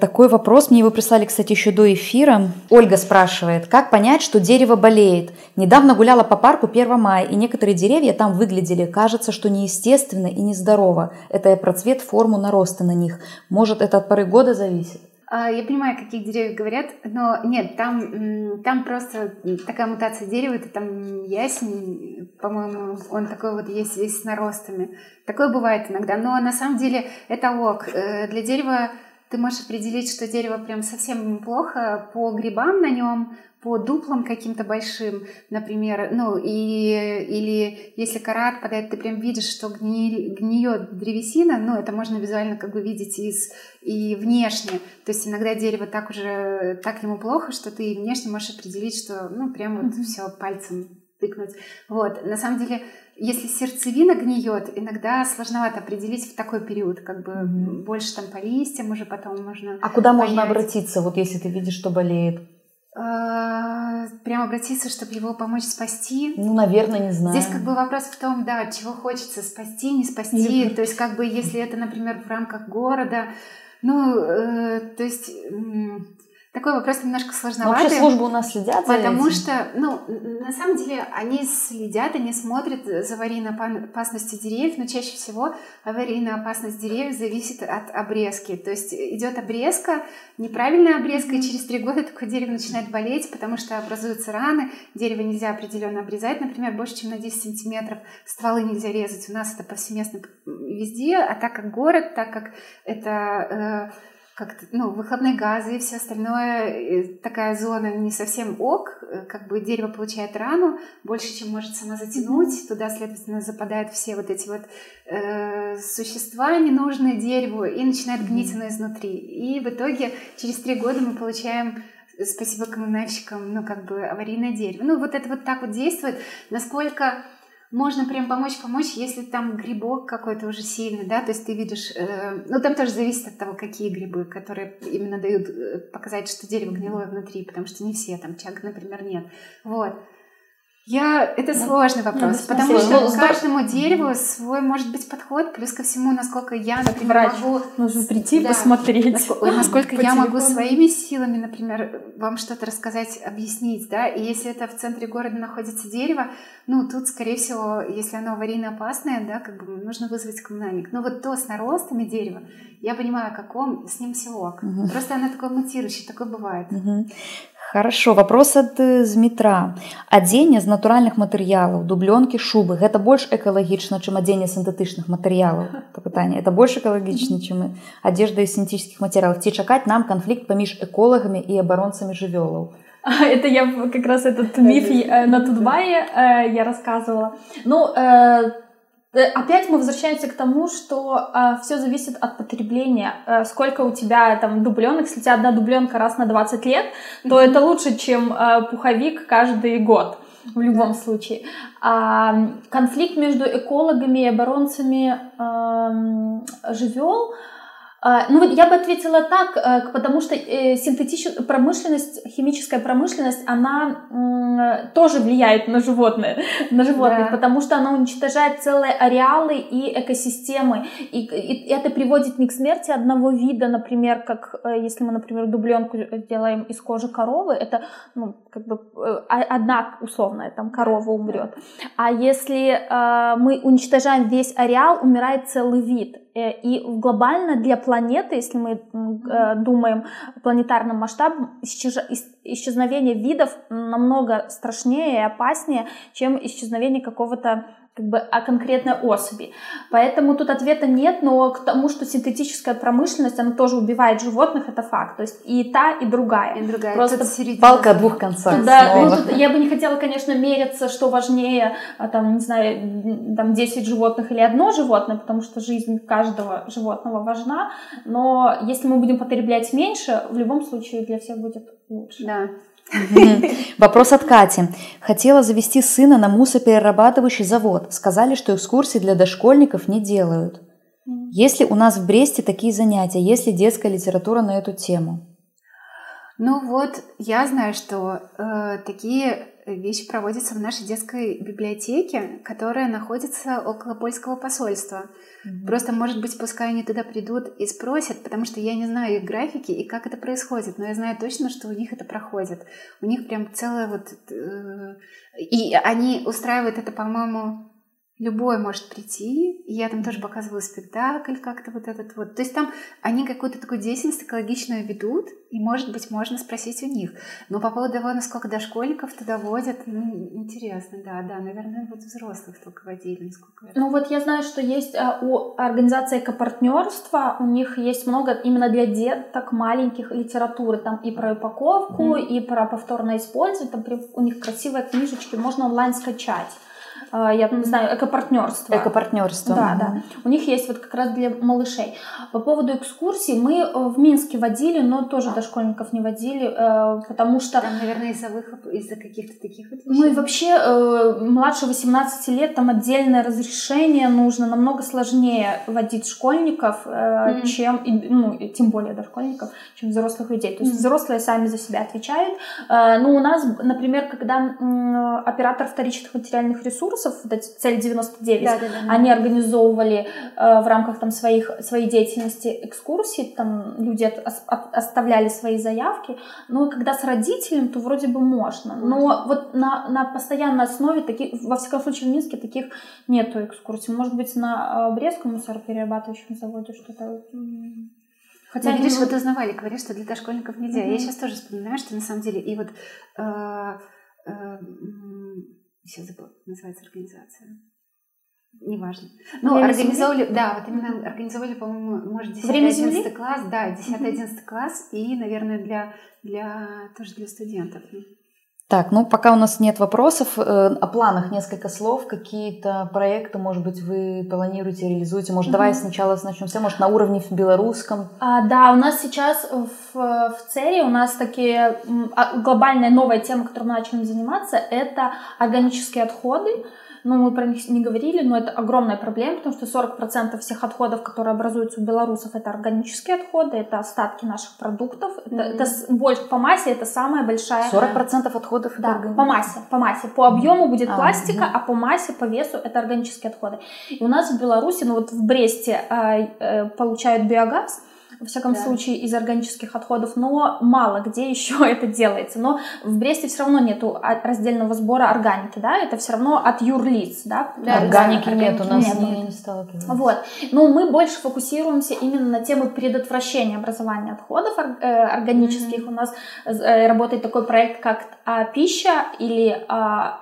Такой вопрос мне его прислали, кстати, еще до эфира. Ольга спрашивает, как понять, что дерево болеет? Недавно гуляла по парку 1 мая, и некоторые деревья там выглядели, кажется, что неестественно и нездорово. Это я про цвет, форму нароста на них. Может, это от поры года зависит? А, я понимаю, о каких деревьях говорят, но нет, там, там просто такая мутация дерева, это там ясень, по-моему, он такой вот есть весь с наростами. Такое бывает иногда, но на самом деле это ок. Э, для дерева ты можешь определить, что дерево прям совсем плохо по грибам на нем, по дуплам каким-то большим, например, ну и или если кора отпадает, ты прям видишь, что гни, гниет древесина, ну это можно визуально как бы видеть из и внешне, то есть иногда дерево так уже так ему плохо, что ты внешне можешь определить, что ну прям вот mm-hmm. все пальцем тыкнуть. Вот на самом деле если сердцевина гниет, иногда сложновато определить в такой период, как бы mm-hmm. больше там по листьям уже потом можно. А куда понять. можно обратиться, вот если ты видишь, что болеет? А, прям обратиться, чтобы его помочь спасти. Ну, наверное, не знаю. Здесь как бы вопрос в том, да, чего хочется спасти, не спасти. То есть как бы если это, например, в рамках города, ну, э, то есть такой вопрос немножко сложноватый. Вообще службы у нас следят за Потому этим? что, ну, на самом деле они следят, они смотрят за аварийной опасностью деревьев, но чаще всего аварийная опасность деревьев зависит от обрезки. То есть идет обрезка, неправильная обрезка, и через три года такое дерево начинает болеть, потому что образуются раны, дерево нельзя определенно обрезать, например, больше, чем на 10 сантиметров, стволы нельзя резать. У нас это повсеместно везде, а так как город, так как это... Э, как ну, выхлопные газы и все остальное, такая зона не совсем ок, э, как бы дерево получает рану больше, чем может сама затянуть, туда, следовательно, западают все вот эти вот э, существа ненужные дереву и начинает гнить оно изнутри. И в итоге через три года мы получаем спасибо коммунальщикам, ну, как бы аварийное дерево. Ну, вот это вот так вот действует. Насколько можно прям помочь, помочь, если там грибок какой-то уже сильный, да, то есть ты видишь, э, ну там тоже зависит от того, какие грибы, которые именно дают э, показать, что дерево гнилое внутри, потому что не все, там чаг, например, нет. Вот. Я... Это ну, сложный вопрос, ну, потому что ну, каждому дереву свой может быть подход, плюс ко всему, насколько я, например, Врач. могу... Нужно прийти да, посмотреть. Насколько, насколько я телефону. могу своими силами, например, вам что-то рассказать, объяснить, да, и если это в центре города находится дерево, ну, тут, скорее всего, если оно аварийно опасное, да, как бы нужно вызвать коммунальник. Но вот то с наростами дерева, я понимаю, каком, с ним все ок. Угу. Просто оно такое мутирующее, такое бывает. Угу. Хорошо, вопрос ад Змітра. Адзенне з натуральных матэрыялаў, дублёнкі, шубы гэта больш экалагічна, чым адзенне сінтэтычных матэрыялаў. пытанне это больш экалагічна, чым адзежда і сінтэтычных матэрыялаў. Ці чакаць нам канфлікт паміж эколагамі і абаронцамі жывёлаў. Это я как раз этот миф э, на Тутбае э, я рассказывала. Ну, э, Э, опять мы возвращаемся к тому, что э, все зависит от потребления. Э, сколько у тебя там дубленок, если у тебя одна дубленка раз на 20 лет, то это лучше, чем э, пуховик каждый год в любом случае. А, конфликт между экологами и оборонцами э, живел а, ну вот я бы ответила так, э, потому что э, синтетическая промышленность, химическая промышленность, она тоже влияет на животные, на животных, да. потому что она уничтожает целые ареалы и экосистемы, и, и это приводит не к смерти одного вида, например, как э, если мы, например, дубленку делаем из кожи коровы, это ну, как бы одна условная там корова умрет, а если мы уничтожаем весь ареал, умирает целый вид, и глобально для планеты, если мы э, думаем о планетарном масштабе, исчезновение видов намного страшнее и опаснее, чем исчезновение какого-то как бы о конкретной особи. Поэтому тут ответа нет, но к тому, что синтетическая промышленность, она тоже убивает животных, это факт. То есть и та, и другая. И другая. Просто палка о двух концах. Да, ну, тут я бы не хотела, конечно, мериться, что важнее, а, там, не знаю, там 10 животных или одно животное, потому что жизнь каждого животного важна. Но если мы будем потреблять меньше, в любом случае для всех будет лучше. Да. Вопрос от Кати. Хотела завести сына на мусоперерабатывающий завод. Сказали, что экскурсии для дошкольников не делают. Есть ли у нас в Бресте такие занятия? Есть ли детская литература на эту тему? Ну вот, я знаю, что э, такие вещи проводятся в нашей детской библиотеке, которая находится около польского посольства. Mm-hmm. Просто, может быть, пускай они туда придут и спросят, потому что я не знаю их графики и как это происходит, но я знаю точно, что у них это проходит. У них прям целая вот... Э, и они устраивают это, по-моему, любой может прийти. Я там тоже показывала спектакль как-то вот этот вот. То есть там они какую-то такую деятельность экологичную ведут, и, может быть, можно спросить у них. Но по поводу того, насколько дошкольников туда водят, ну, интересно, да, да, наверное, вот взрослых только водили, насколько это... Ну вот я знаю, что есть а, у организации экопартнерства, у них есть много именно для деток маленьких литературы, там и про упаковку, mm-hmm. и про повторное использование, там у них красивые книжечки, можно онлайн скачать. А, я не знаю, экопартнерство. Экопартнерство. Да, да. У них есть вот как раз для малышей. По поводу экскурсий, мы э, в Минске водили, но тоже дошкольников не водили, э, потому что... Там, наверное, из-за выхлоп, из-за каких-то таких вот Ну и вообще, э, младше 18 лет там отдельное разрешение нужно, намного сложнее водить школьников, mm-hmm. чем, ну, тем более дошкольников, чем взрослых людей. То есть mm-hmm. взрослые сами за себя отвечают. Но у нас, например, когда оператор вторичных материальных ресурсов ресурсов, вот эти цель 99, да, да, да, они организовывали э, в рамках там своих, своей деятельности экскурсии, там люди от, от, оставляли свои заявки, но когда с родителем, то вроде бы можно, но вот на, на постоянной основе, таких, во всяком случае в Минске таких нету экскурсий, может быть на э, Брестском мусороперерабатывающем заводе что-то Хотя, ну, видишь, вот узнавали, говорят, что для дошкольников нельзя. Mm-hmm. Я сейчас тоже вспоминаю, что на самом деле и вот э, э, сейчас забыла, называется организация. Неважно. Ну, Время организовали, земли? да, вот именно организовали, по-моему, может, 10-11 класс, да, 10-11 класс, и, наверное, для, для, тоже для студентов. Так, ну пока у нас нет вопросов, э, о планах несколько слов, какие-то проекты, может быть, вы планируете, реализуете. Может, mm-hmm. давай сначала начнем с может, на уровне в белорусском. А, да, у нас сейчас в, в ЦЕРе у нас такие а, глобальная новая тема, которой мы начали заниматься, это органические отходы ну, мы про них не говорили, но это огромная проблема, потому что 40% всех отходов, которые образуются у белорусов, это органические отходы, это остатки наших продуктов. Mm-hmm. Это, это больше по массе это самая большая... 40% отходов да, это по массе, по массе. По объему будет а, пластика, mm-hmm. а по массе, по весу это органические отходы. И у нас в Беларуси, ну вот в Бресте э, э, получают биогаз, во всяком да. случае, из органических отходов, но мало где еще это делается. Но в Бресте все равно нету раздельного сбора органики, да, это все равно от юрлиц, да. да органики нет, у нас нет, не, не сталкивались. Вот. Но мы больше фокусируемся именно на тему предотвращения образования отходов э, органических. Mm-hmm. У нас э, работает такой проект, как а, пища или а,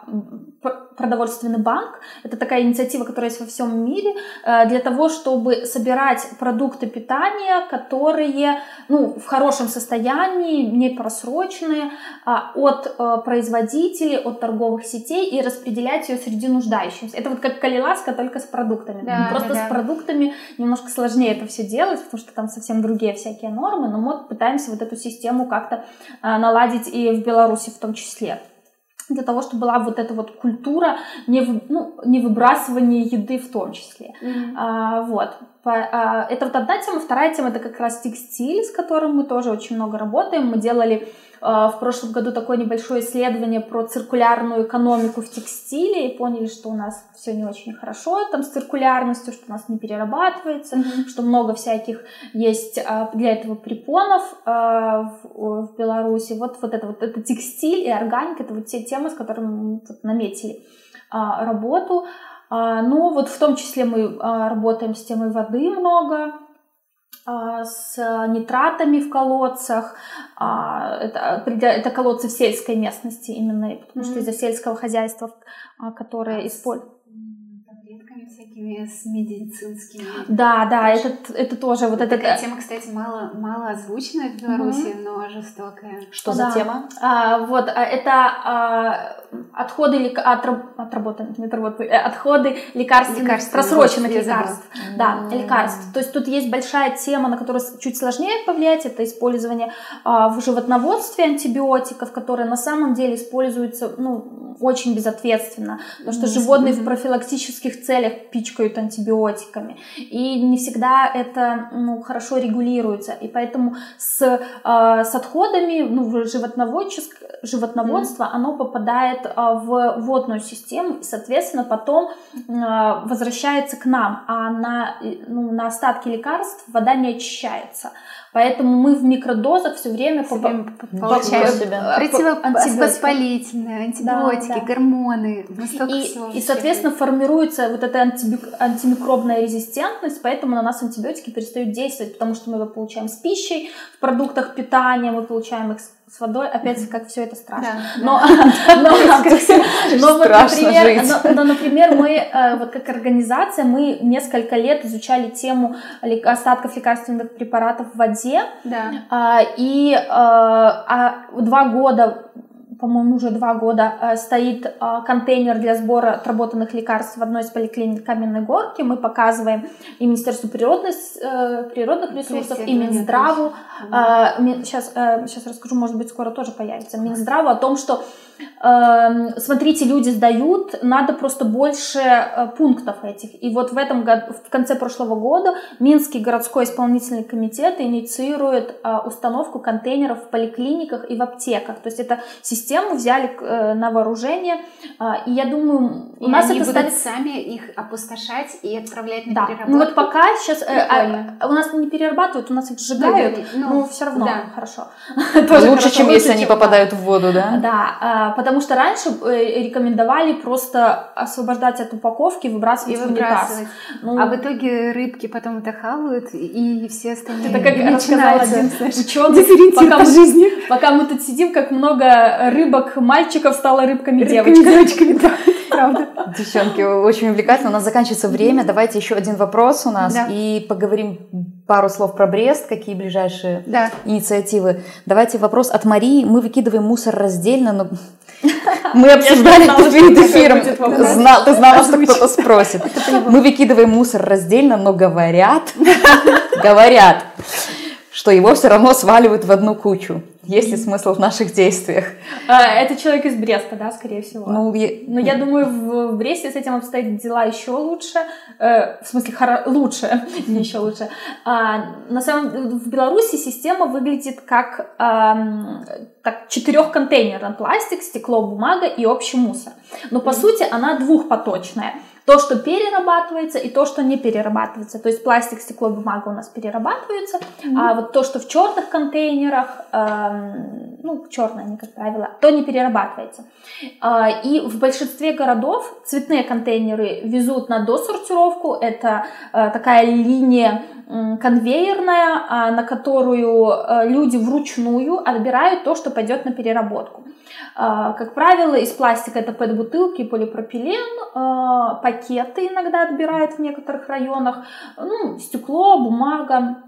продовольственный банк. Это такая инициатива, которая есть во всем мире э, для того, чтобы собирать продукты питания, которые ну, в хорошем состоянии, не просроченные, а, от э, производителей, от торговых сетей и распределять ее среди нуждающихся. Это вот как калиласка, только с продуктами. Да, Просто да, с продуктами немножко сложнее это все делать, потому что там совсем другие всякие нормы, но мы пытаемся вот эту систему как-то э, наладить и в Беларуси в том числе для того, чтобы была вот эта вот культура не, ну, не выбрасывания еды в том числе. Mm-hmm. А, вот. А, это вот одна тема. Вторая тема это как раз текстиль, с которым мы тоже очень много работаем. Мы делали а, в прошлом году такое небольшое исследование про циркулярную экономику в текстиле и поняли, что у нас все не очень хорошо там с циркулярностью, что у нас не перерабатывается, mm-hmm. что много всяких есть а, для этого препонов в, Беларуси. Вот, вот это вот это текстиль и органика, это вот те темы, с которыми мы наметили работу. Ну, вот в том числе мы работаем с темой воды много, а, с нитратами в колодцах. А, это, это колодцы в сельской местности именно, потому mm-hmm. что из-за сельского хозяйства, а, которое используют всякими с медицинскими. Да, да, это, это тоже вот, это. Такая тема, кстати, мало, мало озвученная в Беларуси, mm-hmm. но жестокая. Что да. за тема? А, вот, это а, отходы лек... отраб... отработанных, не отработанных, э, отходы лекарств, лекарств просроченных вот, лекарств. Да, mm-hmm. лекарств. То есть тут есть большая тема, на которую чуть сложнее повлиять, это использование а, в животноводстве антибиотиков, которые на самом деле используются, ну, очень безответственно, потому что mm-hmm. животные в профилактических целях пичкают антибиотиками, и не всегда это ну, хорошо регулируется, и поэтому с, э, с отходами ну, в животноводческ... животноводство mm-hmm. оно попадает попадает в водную систему и, соответственно, потом возвращается к нам, а на, ну, на остатки лекарств вода не очищается. Поэтому мы в микродозах все время получаем противовоспалительные, антибиотики, да, да. гормоны. И, и, соответственно, формируется вот эта антимикробная резистентность, поэтому на нас антибиотики перестают действовать, потому что мы его получаем с пищей, в продуктах питания, мы получаем их с водой, опять как все это страшно. Да, но, да. но, но, вот, например, но, но, например, мы э, вот как организация мы несколько лет изучали тему остатков лекарственных препаратов в воде, да. А, и а, а, два года по-моему, уже два года э, стоит э, контейнер для сбора отработанных лекарств в одной из поликлиник Каменной Горки. Мы показываем и Министерству природных, э, природных ресурсов, и Минздраву. Сейчас, сейчас расскажу, может быть, скоро тоже появится. Минздраву о том, что смотрите, люди сдают, надо просто больше э, пунктов этих. И вот в этом году, в конце прошлого года Минский городской исполнительный комитет инициирует э, установку контейнеров в поликлиниках и в аптеках. То есть это систему взяли э, на вооружение, и я думаю, у и нас они это будут станет... сами их опустошать и отправлять на да. переработку. Ну вот пока сейчас а, у нас не перерабатывают, у нас их сжигают, да, но, но все равно да. хорошо. Лучше, чем если они попадают в воду, да? Да, а, потому что раньше э, рекомендовали просто освобождать от упаковки, выбрасывать и в унитаз. Ну, а в итоге рыбки потом это хавают, и все остальные Это как рассказал один ученый, пока, жизни. пока мы тут сидим, как много рыбок мальчиков стало рыбками, рыбками девочками. да, правда. Девчонки, очень увлекательно. У нас заканчивается время. Давайте еще один вопрос у нас да. и поговорим пару слов про Брест, какие ближайшие да. инициативы. Давайте вопрос от Марии. Мы выкидываем мусор раздельно, но мы обсуждали это перед эфиром. Ты знала, что кто-то спросит. Мы выкидываем мусор раздельно, но говорят, говорят, что его все равно сваливают в одну кучу. Есть ли смысл в наших действиях? А, это человек из Бреста, да, скорее всего. Ну, я... Но я думаю, в, Бресте с этим обстоят дела еще лучше. Э, в смысле, хоро... лучше, не еще лучше. А, на самом в Беларуси система выглядит как, а, так четырехконтейнерный пластик, стекло, бумага и общий мусор. Но по mm. сути она двухпоточная то, что перерабатывается, и то, что не перерабатывается. То есть пластик, стекло, бумага у нас перерабатываются, mm-hmm. а вот то, что в черных контейнерах, эм, ну, черные они, как правило, то не перерабатывается. Э, и в большинстве городов цветные контейнеры везут на досортировку. Это э, такая линия конвейерная, а, на которую э, люди вручную отбирают то, что пойдет на переработку. А, как правило, из пластика это пэт-бутылки, полипропилен, а, пакеты иногда отбирают в некоторых районах, ну, стекло, бумага,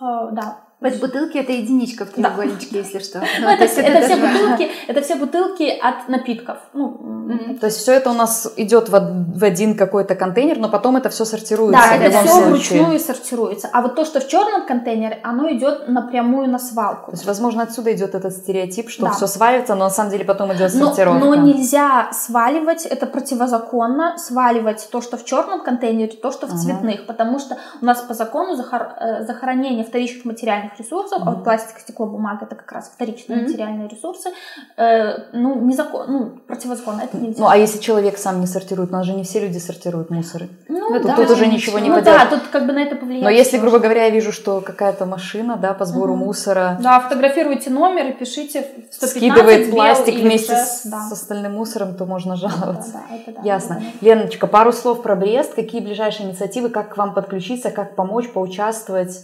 да, то есть бутылки это единичка в треугольничке, да. если что. Ну, это, это, это, все бутылки, это все бутылки от напитков. Ну. То есть все это у нас идет в, в один какой-то контейнер, но потом это все сортируется. Да, это все случае. вручную сортируется. А вот то, что в черном контейнере, оно идет напрямую на свалку. То есть, возможно, отсюда идет этот стереотип, что да. все сваливается, но на самом деле потом идет сортировка. Но, но нельзя сваливать, это противозаконно, сваливать то, что в черном контейнере, то, что в uh-huh. цветных, потому что у нас по закону захор- э, захоронение вторичных материальных материальных ресурсов, mm-hmm. а вот пластик, стекло, бумага это как раз вторичные mm-hmm. материальные ресурсы, э, ну, незакон, ну, противозаконно, это нельзя. Ну, а если человек сам не сортирует, у нас же не все люди сортируют мусоры. Ну, ну да, тут уже ничего не ну, поделать. да, тут как бы на это повлияет. Но если, грубо говоря, я вижу, что какая-то машина, да, по сбору mm-hmm. мусора... Да, фотографируйте номер и пишите 115 Скидывает пластик вместе с, да. с остальным мусором, то можно жаловаться. Да, да, это да, Ясно. Это да. Леночка, пару слов про Брест. Какие ближайшие инициативы, как к вам подключиться, как помочь, поучаствовать?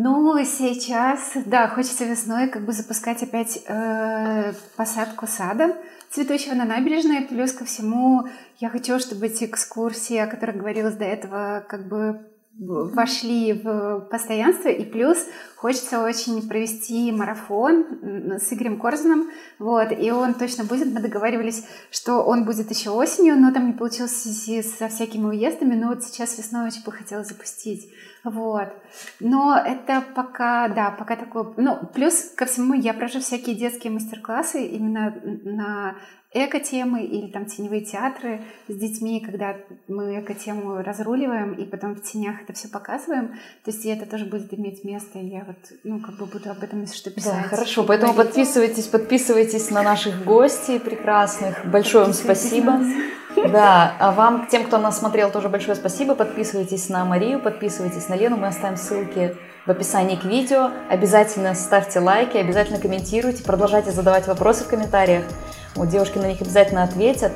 Ну, сейчас, да, хочется весной как бы запускать опять э, посадку сада цветущего на набережной. Плюс ко всему я хочу, чтобы эти экскурсии, о которых говорилось до этого, как бы вошли в постоянство, и плюс хочется очень провести марафон с Игорем Корзуном, вот, и он точно будет, мы договаривались, что он будет еще осенью, но там не получилось со всякими уездами, но вот сейчас весной очень бы хотела запустить, вот, но это пока, да, пока такое, ну, плюс ко всему я провожу всякие детские мастер-классы именно на эко-темы или там теневые театры с детьми, когда мы эко-тему разруливаем и потом в тенях это все показываем. То есть и это тоже будет иметь место, и я вот, ну, как бы буду об этом, если что, писать. Да, хорошо, поэтому подписывайтесь, подписывайтесь на наших гостей прекрасных. Большое вам спасибо. Да, а вам, тем, кто нас смотрел, тоже большое спасибо. Подписывайтесь на Марию, подписывайтесь на Лену. Мы оставим ссылки в описании к видео. Обязательно ставьте лайки, обязательно комментируйте, продолжайте задавать вопросы в комментариях. Вот девушки на них обязательно ответят.